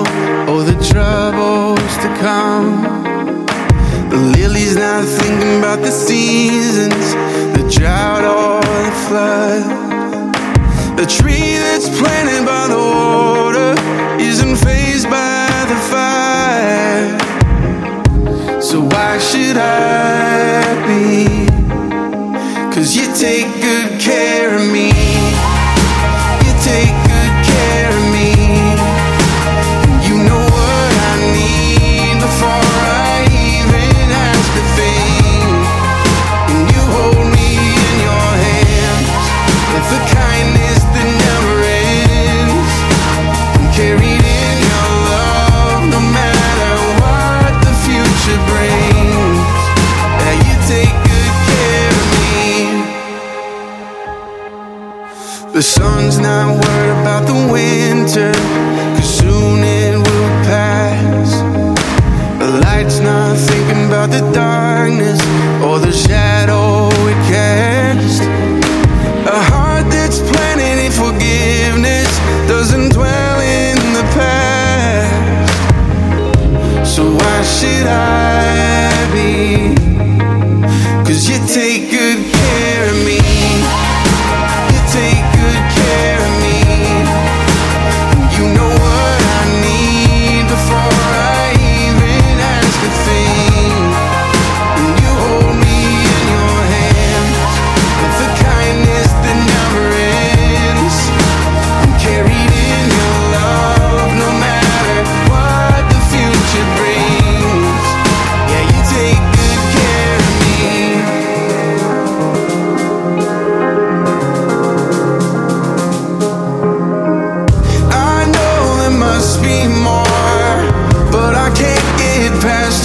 or the troubles to come. The lily's not thinking about the seasons, the drought or the flood. The tree that's planted by the water isn't fazed by the fire. So why should I be? Cause you take good care of me. The sun's not worried about the winter, cause soon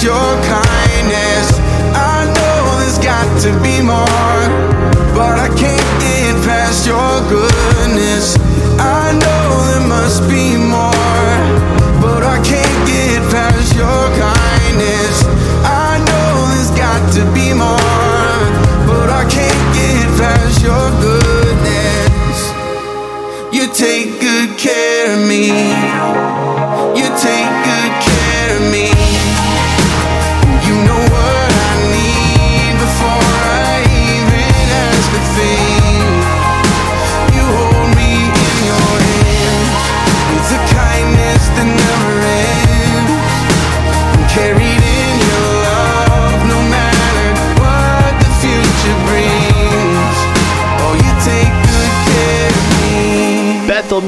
your kindness. I know there's got to be more, but I can't get past your good.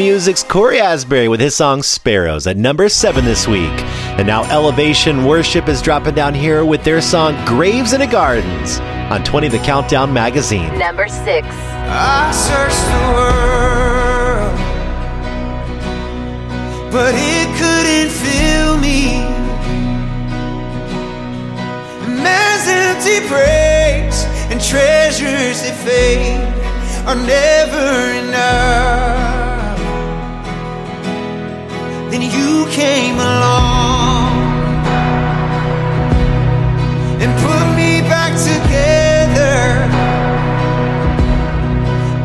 Music's Cory Asbury with his song Sparrows at number seven this week. And now Elevation Worship is dropping down here with their song Graves in the Gardens on 20 The Countdown magazine. Number six. I searched the world, but it couldn't fill me. Man's empty praise and treasures that fade are never enough. Then you came along and put me back together.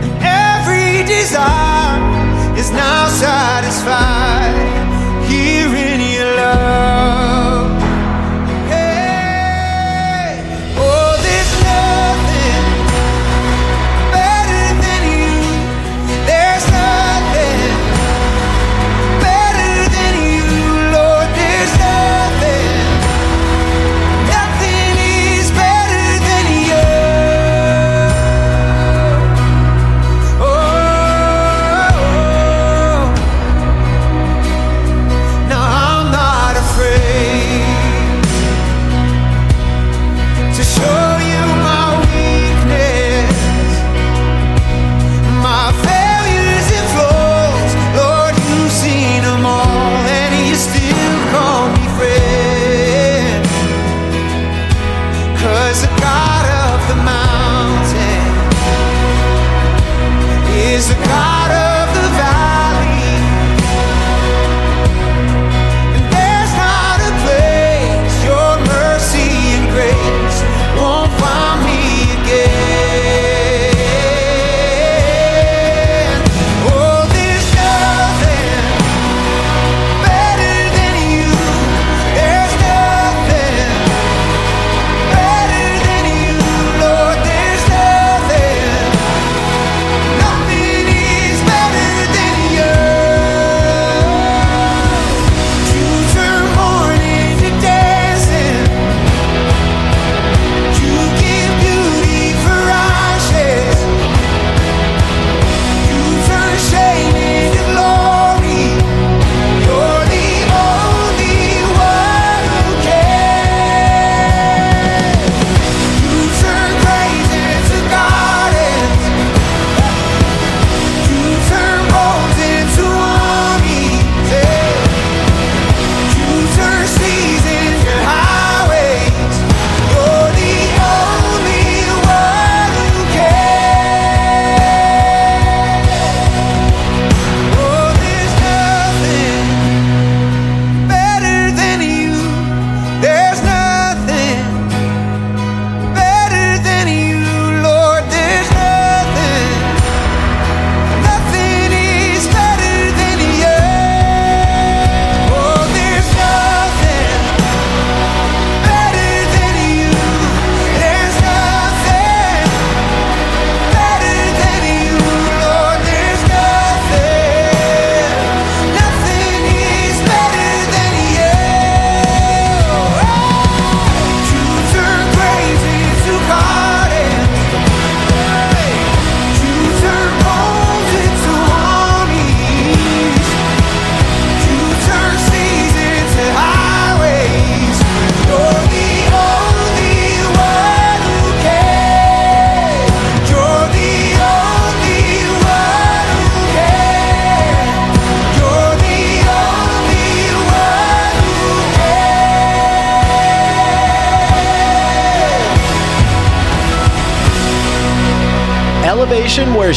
And every desire is now satisfied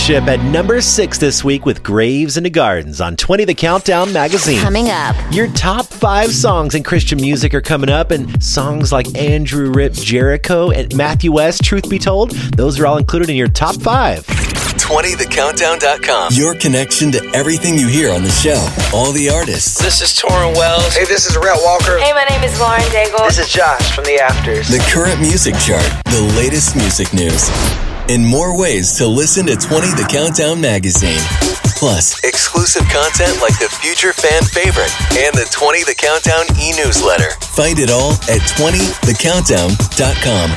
Elevation at number six this week with Graves in the Gardens on 20 The Countdown magazine. Coming up. Your top five songs in Christian music are coming up, and songs like Andrew Ripp Jericho and Matthew West, Truth Be Told, those are all included in your top five. 20thecountdown.com. Your connection to everything you hear on the show. All the artists. This is Tauren Wells. Hey, this is Rhett Walker. Hey, my name is Lauren Daigle. This is Josh from the Afters. The current music chart. The latest music news. And more ways to listen to 20 The Countdown magazine. Plus, exclusive content like the future fan favorite and the 20 The Countdown e newsletter. Find it all at 20thecountdown.com.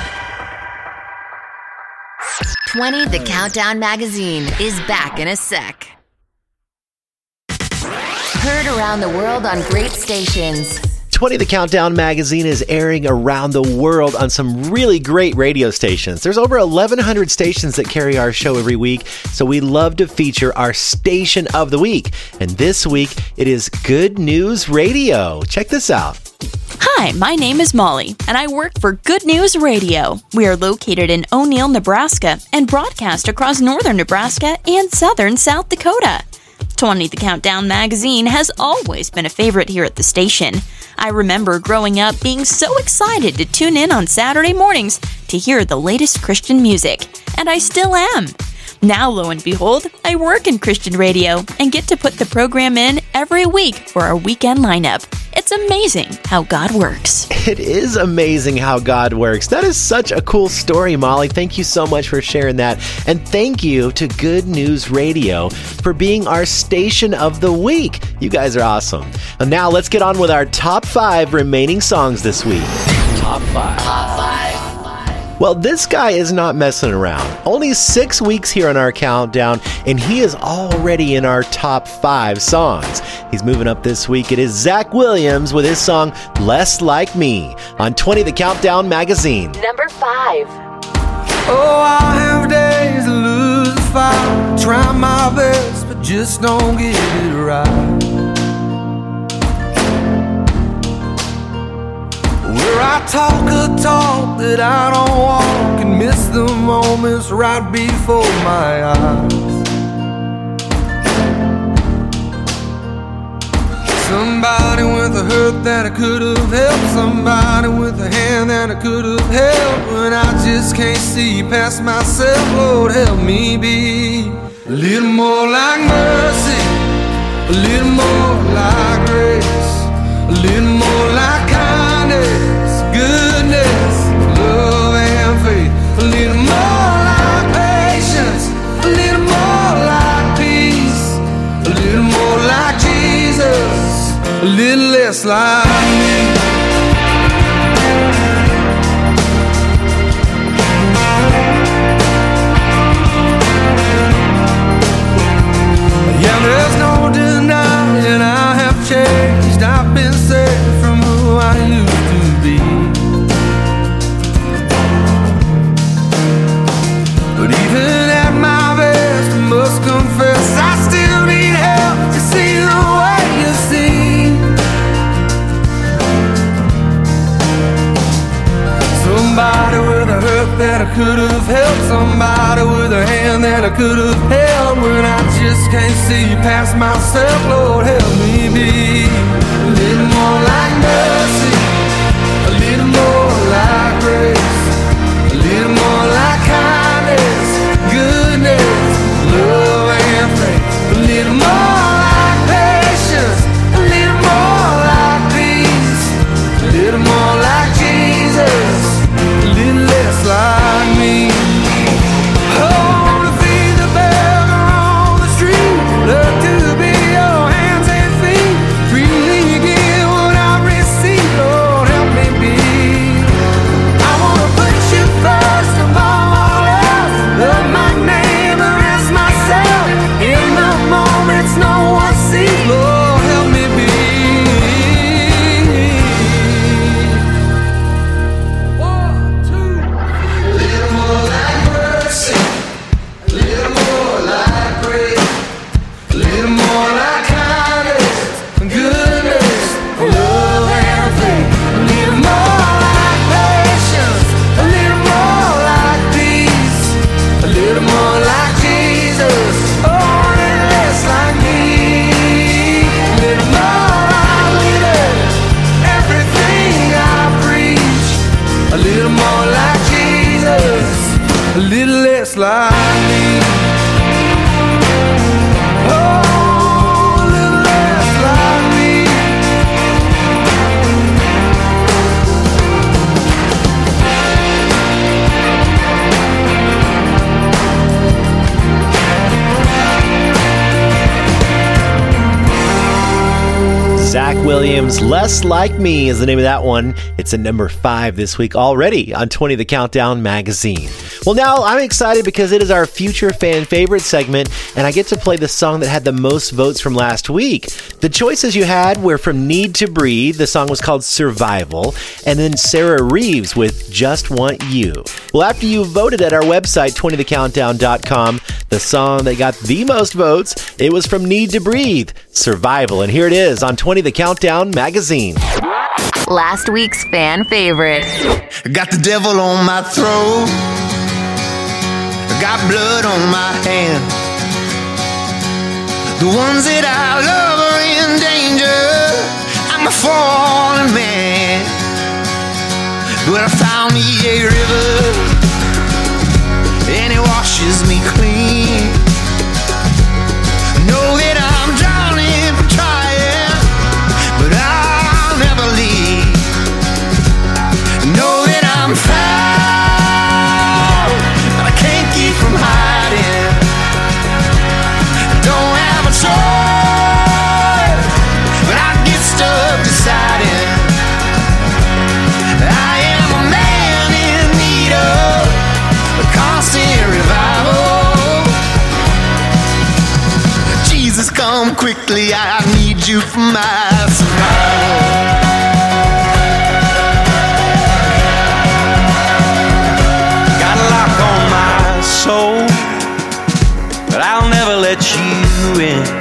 20 The Countdown magazine is back in a sec. Heard around the world on great stations. 20 The Countdown magazine is airing around the world on some really great radio stations. There's over 1,100 stations that carry our show every week, so we love to feature our station of the week. And this week, it is Good News Radio. Check this out. Hi, my name is Molly, and I work for Good News Radio. We are located in O'Neill, Nebraska, and broadcast across northern Nebraska and southern South Dakota. 20 The Countdown magazine has always been a favorite here at the station. I remember growing up being so excited to tune in on Saturday mornings to hear the latest Christian music, and I still am. Now, lo and behold, I work in Christian radio and get to put the program in every week for our weekend lineup. It's amazing how God works. It is amazing how God works. That is such a cool story, Molly. Thank you so much for sharing that. And thank you to Good News Radio for being our station of the week. You guys are awesome. And now let's get on with our top five remaining songs this week. Top five. Top five. Well, this guy is not messing around. Only six weeks here on our countdown, and he is already in our top five songs. He's moving up this week. It is Zach Williams with his song Less Like Me on 20 The Countdown magazine. Number five. Oh, I have days to lose the fight. Try my best, but just don't get it right. Where I talk a talk that I don't walk and miss the moments right before my eyes. Somebody with a hurt that I could have helped. Somebody with a hand that I could have held. When I just can't see past myself, Lord, help me be a little more like mercy, a little more like grace, a little more like a little less like me. That I could have helped. Somebody with a hand that I could have held. When I just can't see past myself, Lord, help me Less Like Me is the name of that one. It's a number five this week already on 20 The Countdown magazine. Well, now I'm excited because it is our future fan favorite segment, and I get to play the song that had the most votes from last week. The choices you had were from Need to Breathe, the song was called Survival, and then Sarah Reeves with Just Want You. Well, after you voted at our website, 20thecountdown.com, the song that got the most votes, it was from Need to Breathe, Survival, and here it is on 20 The Countdown magazine. Last week's fan favorite. Got the devil on my throat. Got blood on my hand. The ones that I love are in danger. I'm a fallen man. But I found me a river, and it washes me clean. Come quickly, I need you for my survival. Got a lock on my soul, but I'll never let you in.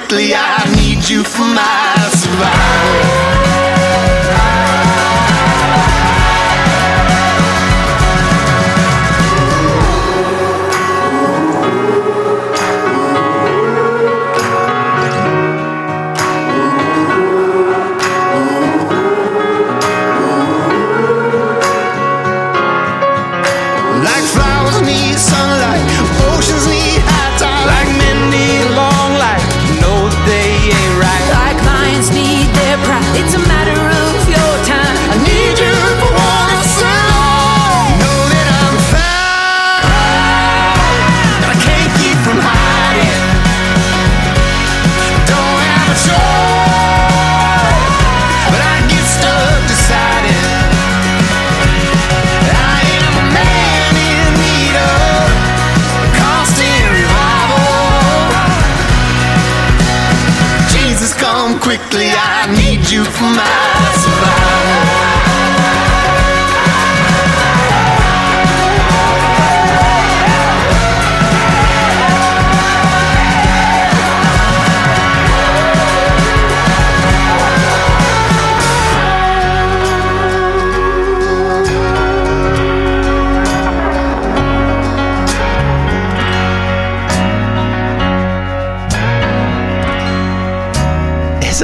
Quickly. I need you for my survival.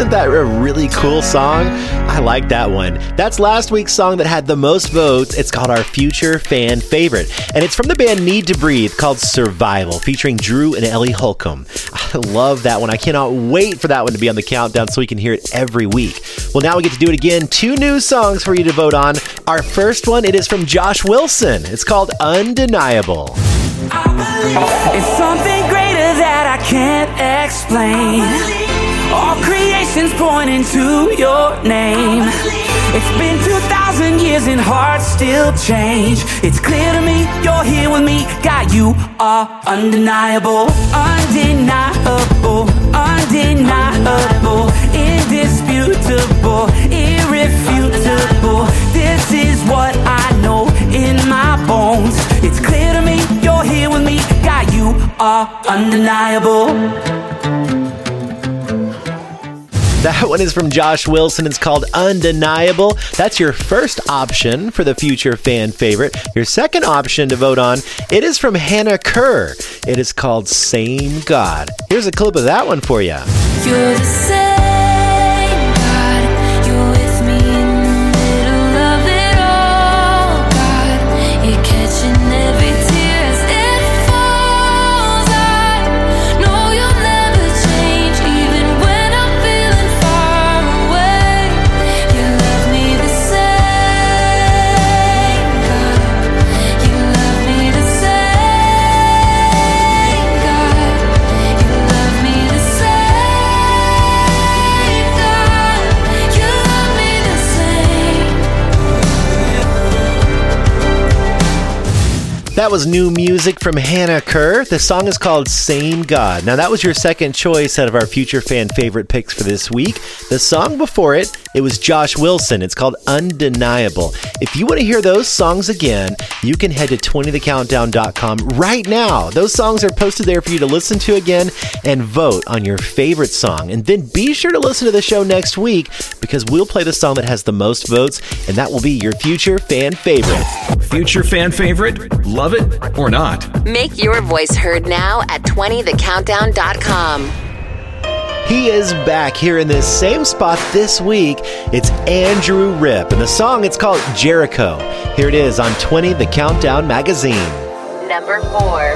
Isn't that a really cool song? I like that one. That's last week's song that had the most votes. It's called our future fan favorite. And it's from the band Need to Breathe called Survival, featuring Drew and Ellie Holcomb. I love that one. I cannot wait for that one to be on the countdown so we can hear it every week. Well, now we get to do it again. Two new songs for you to vote on. Our first one, it is from Josh Wilson. It's called Undeniable. It's something greater that I can't explain. All creation's pointing to your name. It's been 2,000 years and hearts still change. It's clear to me you're here with me. God, you are undeniable, undeniable, undeniable, indisputable, irrefutable. This is what I know in my bones. It's clear to me you're here with me. God, you are undeniable. That one is from Josh Wilson. It's called Undeniable. That's your first option for the future fan favorite. Your second option to vote on, it is from Hannah Kerr. It is called Same God. Here's a clip of that one for you. That was new music from Hannah Kerr. The song is called Same God. Now, that was your second choice out of our future fan favorite picks for this week. The song before it, it was Josh Wilson. It's called Undeniable. If you want to hear those songs again, you can head to 20thecountdown.com right now. Those songs are posted there for you to listen to again and vote on your favorite song. And then be sure to listen to the show next week because we'll play the song that has the most votes, and that will be your future fan favorite. Future fan favorite? Love it or not? Make your voice heard now at 20thecountdown.com. He is back here in this same spot this week. It's Andrew Ripp, and the song it's called Jericho. Here it is on 20 The Countdown magazine. Number four.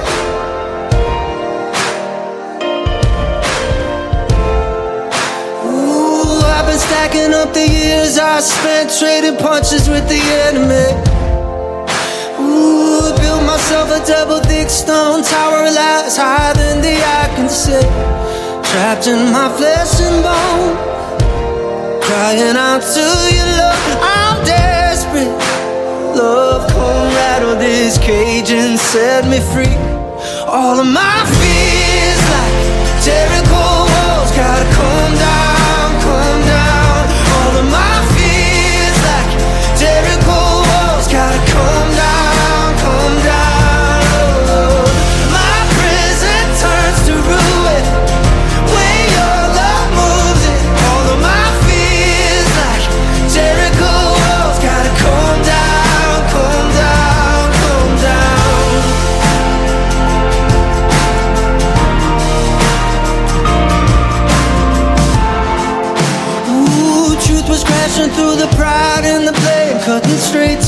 Ooh, I've been stacking up the years I spent trading punches with the enemy. Ooh, built myself a double thick stone tower lies higher than the eye can see. Trapped in my flesh and bone, crying out to you, love. I'm desperate. Love, come rattle this cage and set me free. All of my fears, like Jericho walls, gotta come down, straight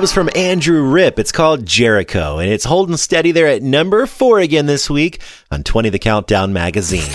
one, it was from Andrew Ripp. It's called Jericho, and it's holding steady there at number four again this week on 20 The Countdown magazine.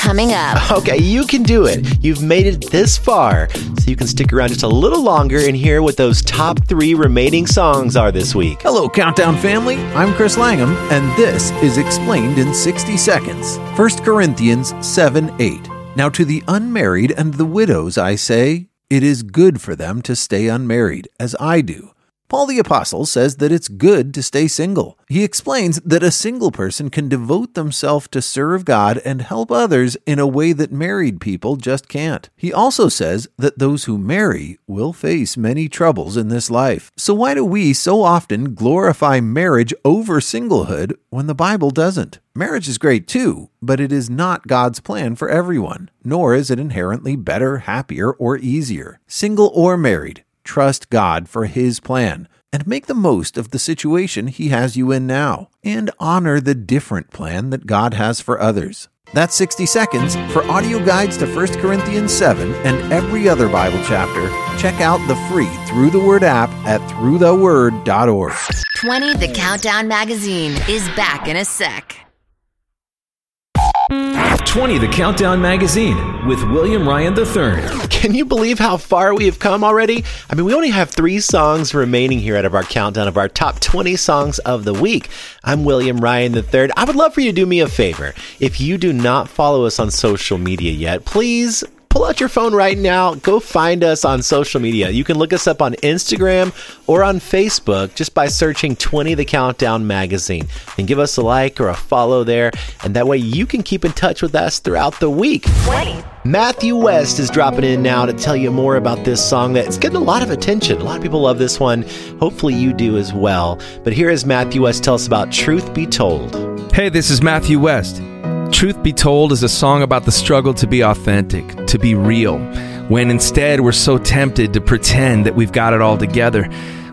Coming up. Okay, you can do it. You've made it this far, so you can stick around just a little longer and hear what those top three remaining songs are this week. Hello, Countdown family. I'm Chris Langham, and this is Explained in 60 Seconds. 1 Corinthians 7 8. Now, to the unmarried and the widows, I say, it is good for them to stay unmarried, as I do. Paul the Apostle says that it's good to stay single. He explains that a single person can devote themselves to serve God and help others in a way that married people just can't. He also says that those who marry will face many troubles in this life. So, why do we so often glorify marriage over singlehood when the Bible doesn't? Marriage is great too, but it is not God's plan for everyone, nor is it inherently better, happier, or easier. Single or married, trust God for His plan and make the most of the situation He has you in now, and honor the different plan that God has for others. That's 60 seconds. For audio guides to 1 Corinthians 7 and every other Bible chapter, check out the free Through the Word app at throughtheword.org. 20 The Countdown magazine is back in a sec. 20 The Countdown Magazine with William Ryan III. Can you believe how far we have come already? I mean, we only have three songs remaining here out of our countdown of our top 20 songs of the week. I'm William Ryan III. I would love for you to do me a favor. If you do not follow us on social media yet, please pull out your phone right now. Go find us on social media. You can look us up on Instagram or on Facebook just by searching 20 The Countdown Magazine and give us a like or a follow there. And that way you can keep in touch with us throughout the week. 20. Matthew West is dropping in now to tell you more about this song that's getting a lot of attention. A lot of people love this one. Hopefully you do as well. But here is Matthew West tell us about Truth Be Told. Hey, this is Matthew West. Truth Be Told is a song about the struggle to be authentic, to be real, when instead we're so tempted to pretend that we've got it all together.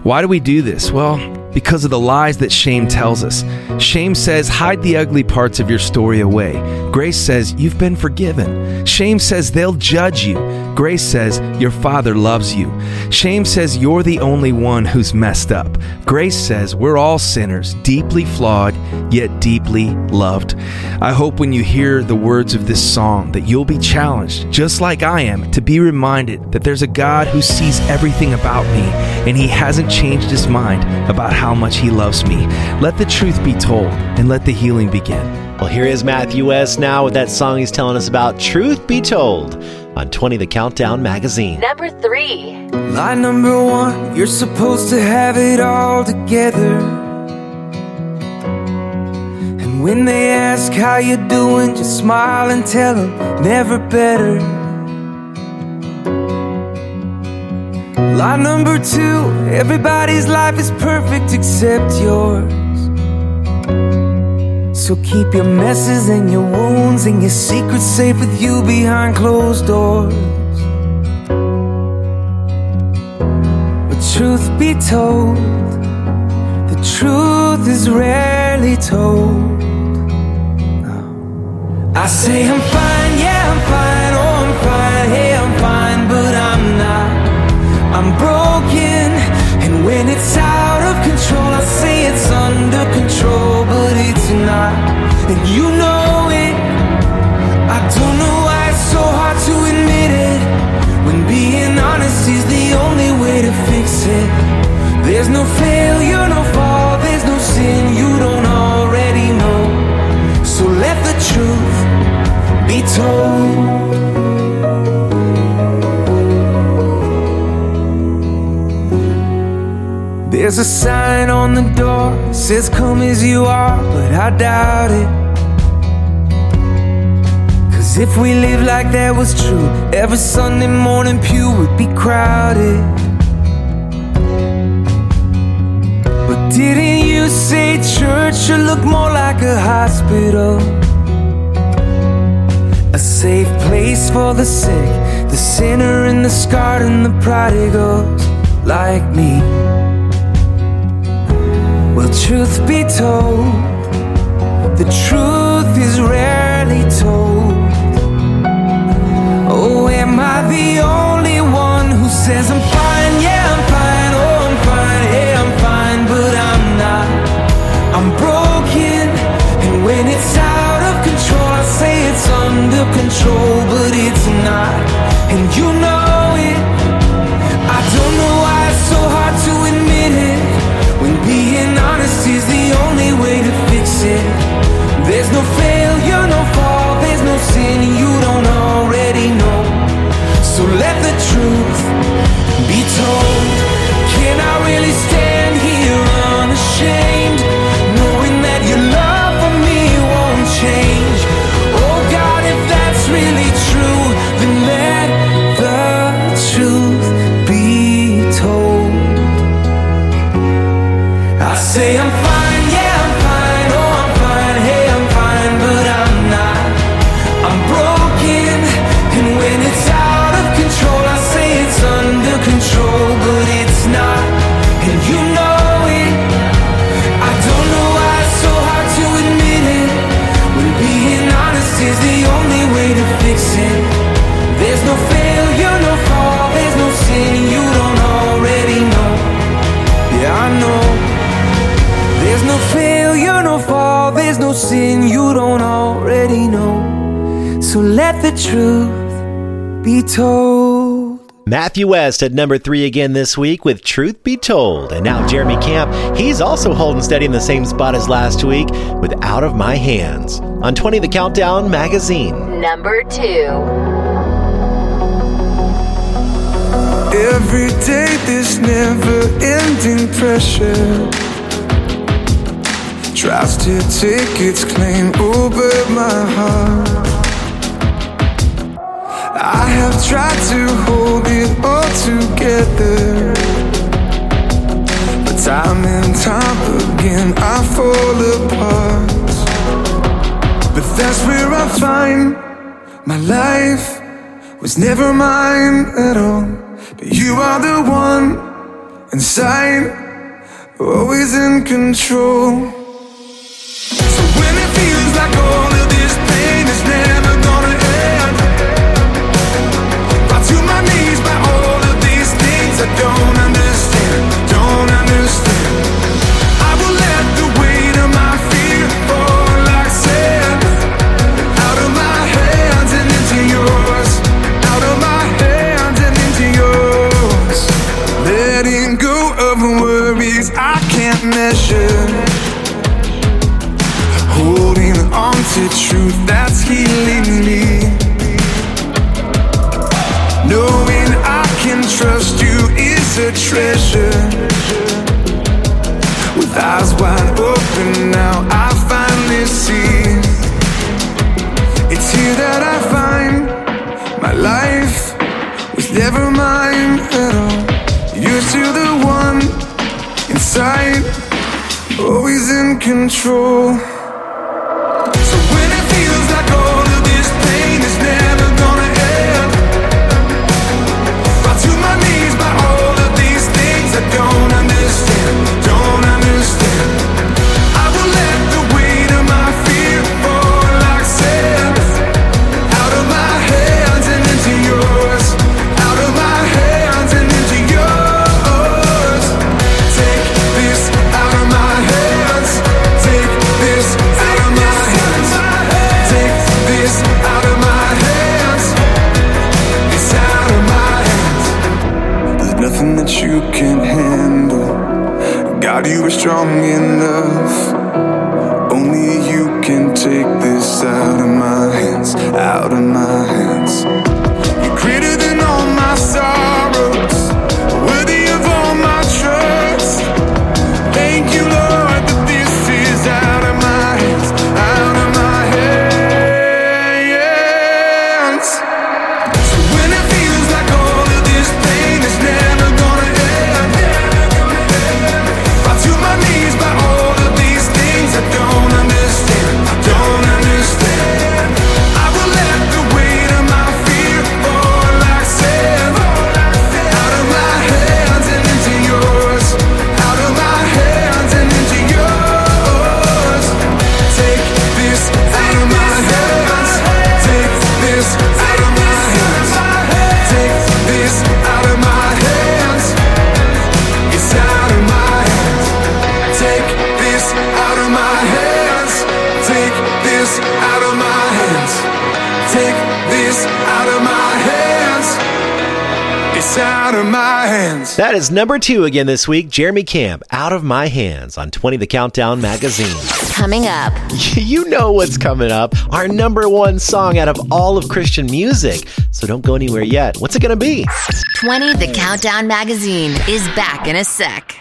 Why do we do this? Well, because of the lies that shame tells us. Shame says, hide the ugly parts of your story away. Grace says, you've been forgiven. Shame says, they'll judge you. Grace says, your Father loves you. Shame says, you're the only one who's messed up. Grace says, we're all sinners, deeply flawed, yet deeply loved. I hope when you hear the words of this song that you'll be challenged, just like I am, to be reminded that there's a God who sees everything about me and he hasn't changed his mind about how much he loves me. Let the truth be told and let the healing begin. Well, here is Matthew West now with that song he's telling us about Truth Be Told on 20 The Countdown magazine. Number three. Line number one, you're supposed to have it all together. And when they ask how you're doing, just smile and tell them never better. Line number two, everybody's life is perfect except yours. So keep your messes and your wounds and your secrets safe with you behind closed doors. But truth be told, the truth is rarely told. I say I'm fine, yeah, I'm fine, oh, I'm fine, hey, I'm fine. I'm broken, and when it's out of control, I say it's under control, but it's not. And you know it. I don't know why it's so hard to admit it. When being honest is the only way to fix it. There's no failure, no fall, there's no sin you don't already know. So let the truth be told. There's a sign on the door says come as you are, but I doubt it. Cause if we live like that was true, every Sunday morning pew would be crowded. But didn't you say church should look more like a hospital? A safe place for the sick, the sinner and the scarred and the prodigals like me. Truth be told, the truth is rarely told. Oh, am I the only one who says I'm fine? Yeah, I'm fine. Oh, I'm fine. Yeah, I'm fine, but I'm not. I'm broken, and when it's out of control, I say it's under control, but it's not. And you know. the only way to fix it. There's no failure, no fall, there's no sin you don't already know. So let the truth be told. truth be told. Matthew West at number three again this week with Truth Be Told. And now Jeremy Camp, he's also holding steady in the same spot as last week with Out of My Hands on 20 The Countdown Magazine. Number two. Every day, this never ending pressure tries to take its claim over my heart. I have tried to hold it all together. But time and time again, I fall apart. But that's where I find my life was never mine at all. But you are the one inside, always in control. So when it feels like all treasure. With eyes wide open now, I finally see. It's here that I find my life was never mine at all. You're still the one inside, always in control. strong That is number two again this week. Jeremy Camp, Out of My Hands on 20 The Countdown magazine. Coming up. You know what's coming up. Our number one song out of all of Christian music. So don't go anywhere yet. What's it going to be? 20 The Countdown magazine is back in a sec.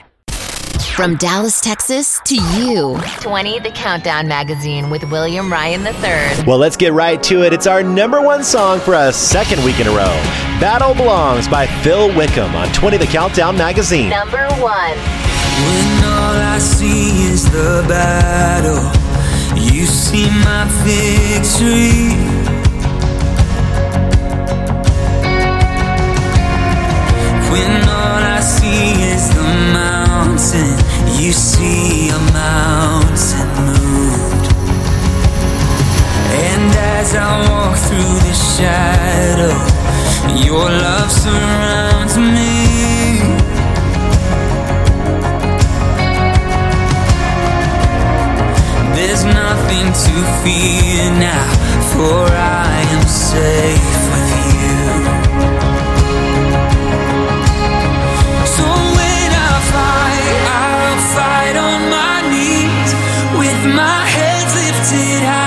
From Dallas, Texas to you. 20 The Countdown magazine with William Ryan III. Well, let's get right to it. It's our number one song for a second week in a row. Battle Belongs by Phil Wickham on 20 The Countdown magazine. Number one. When all I see is the battle, you see my victory. When all I see is the mountain, you see a mountain moved. And as I walk through the shadow, your love surrounds me. There's nothing to fear now, for I am safe with you. So when I fight, I'll fight on my knees with my head lifted high.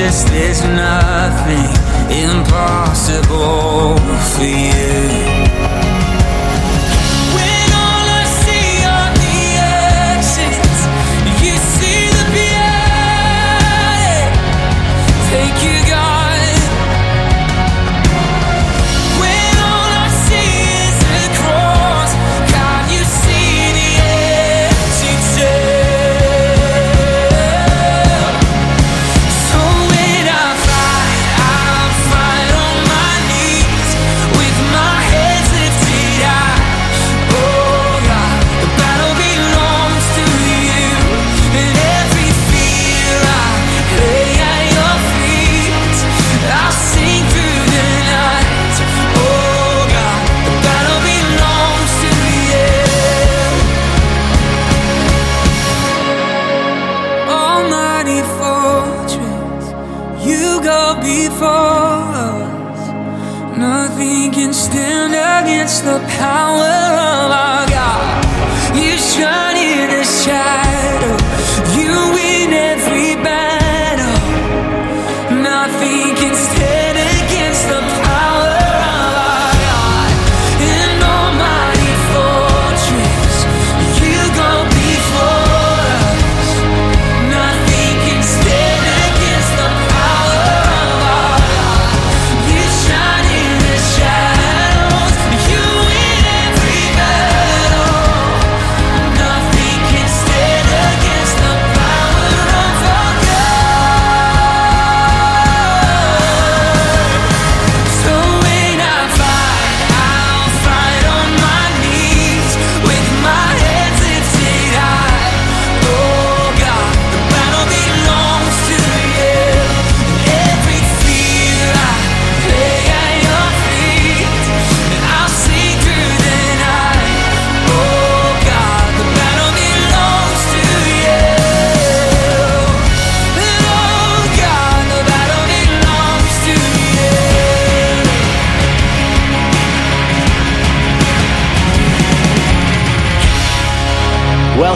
Jesus, there's nothing impossible for you.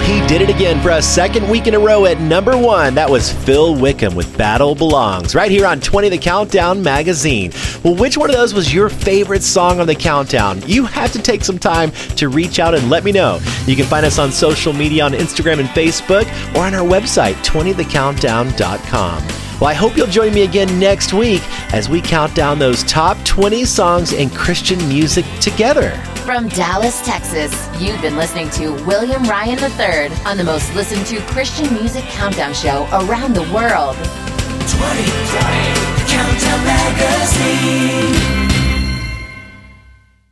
He did it again for a second week in a row at number one. That was Phil Wickham with Battle Belongs, right here on 20 The Countdown magazine. Well, which one of those was your favorite song on the countdown? You have to take some time to reach out and let me know. You can find us on social media on Instagram and Facebook or on our website, 20thecountdown.com. Well, I hope you'll join me again next week as we count down those top 20 songs in Christian music together. From Dallas, Texas, you've been listening to William Ryan III on the most listened to Christian music countdown show around the world. 20, 20, Countdown Magazine.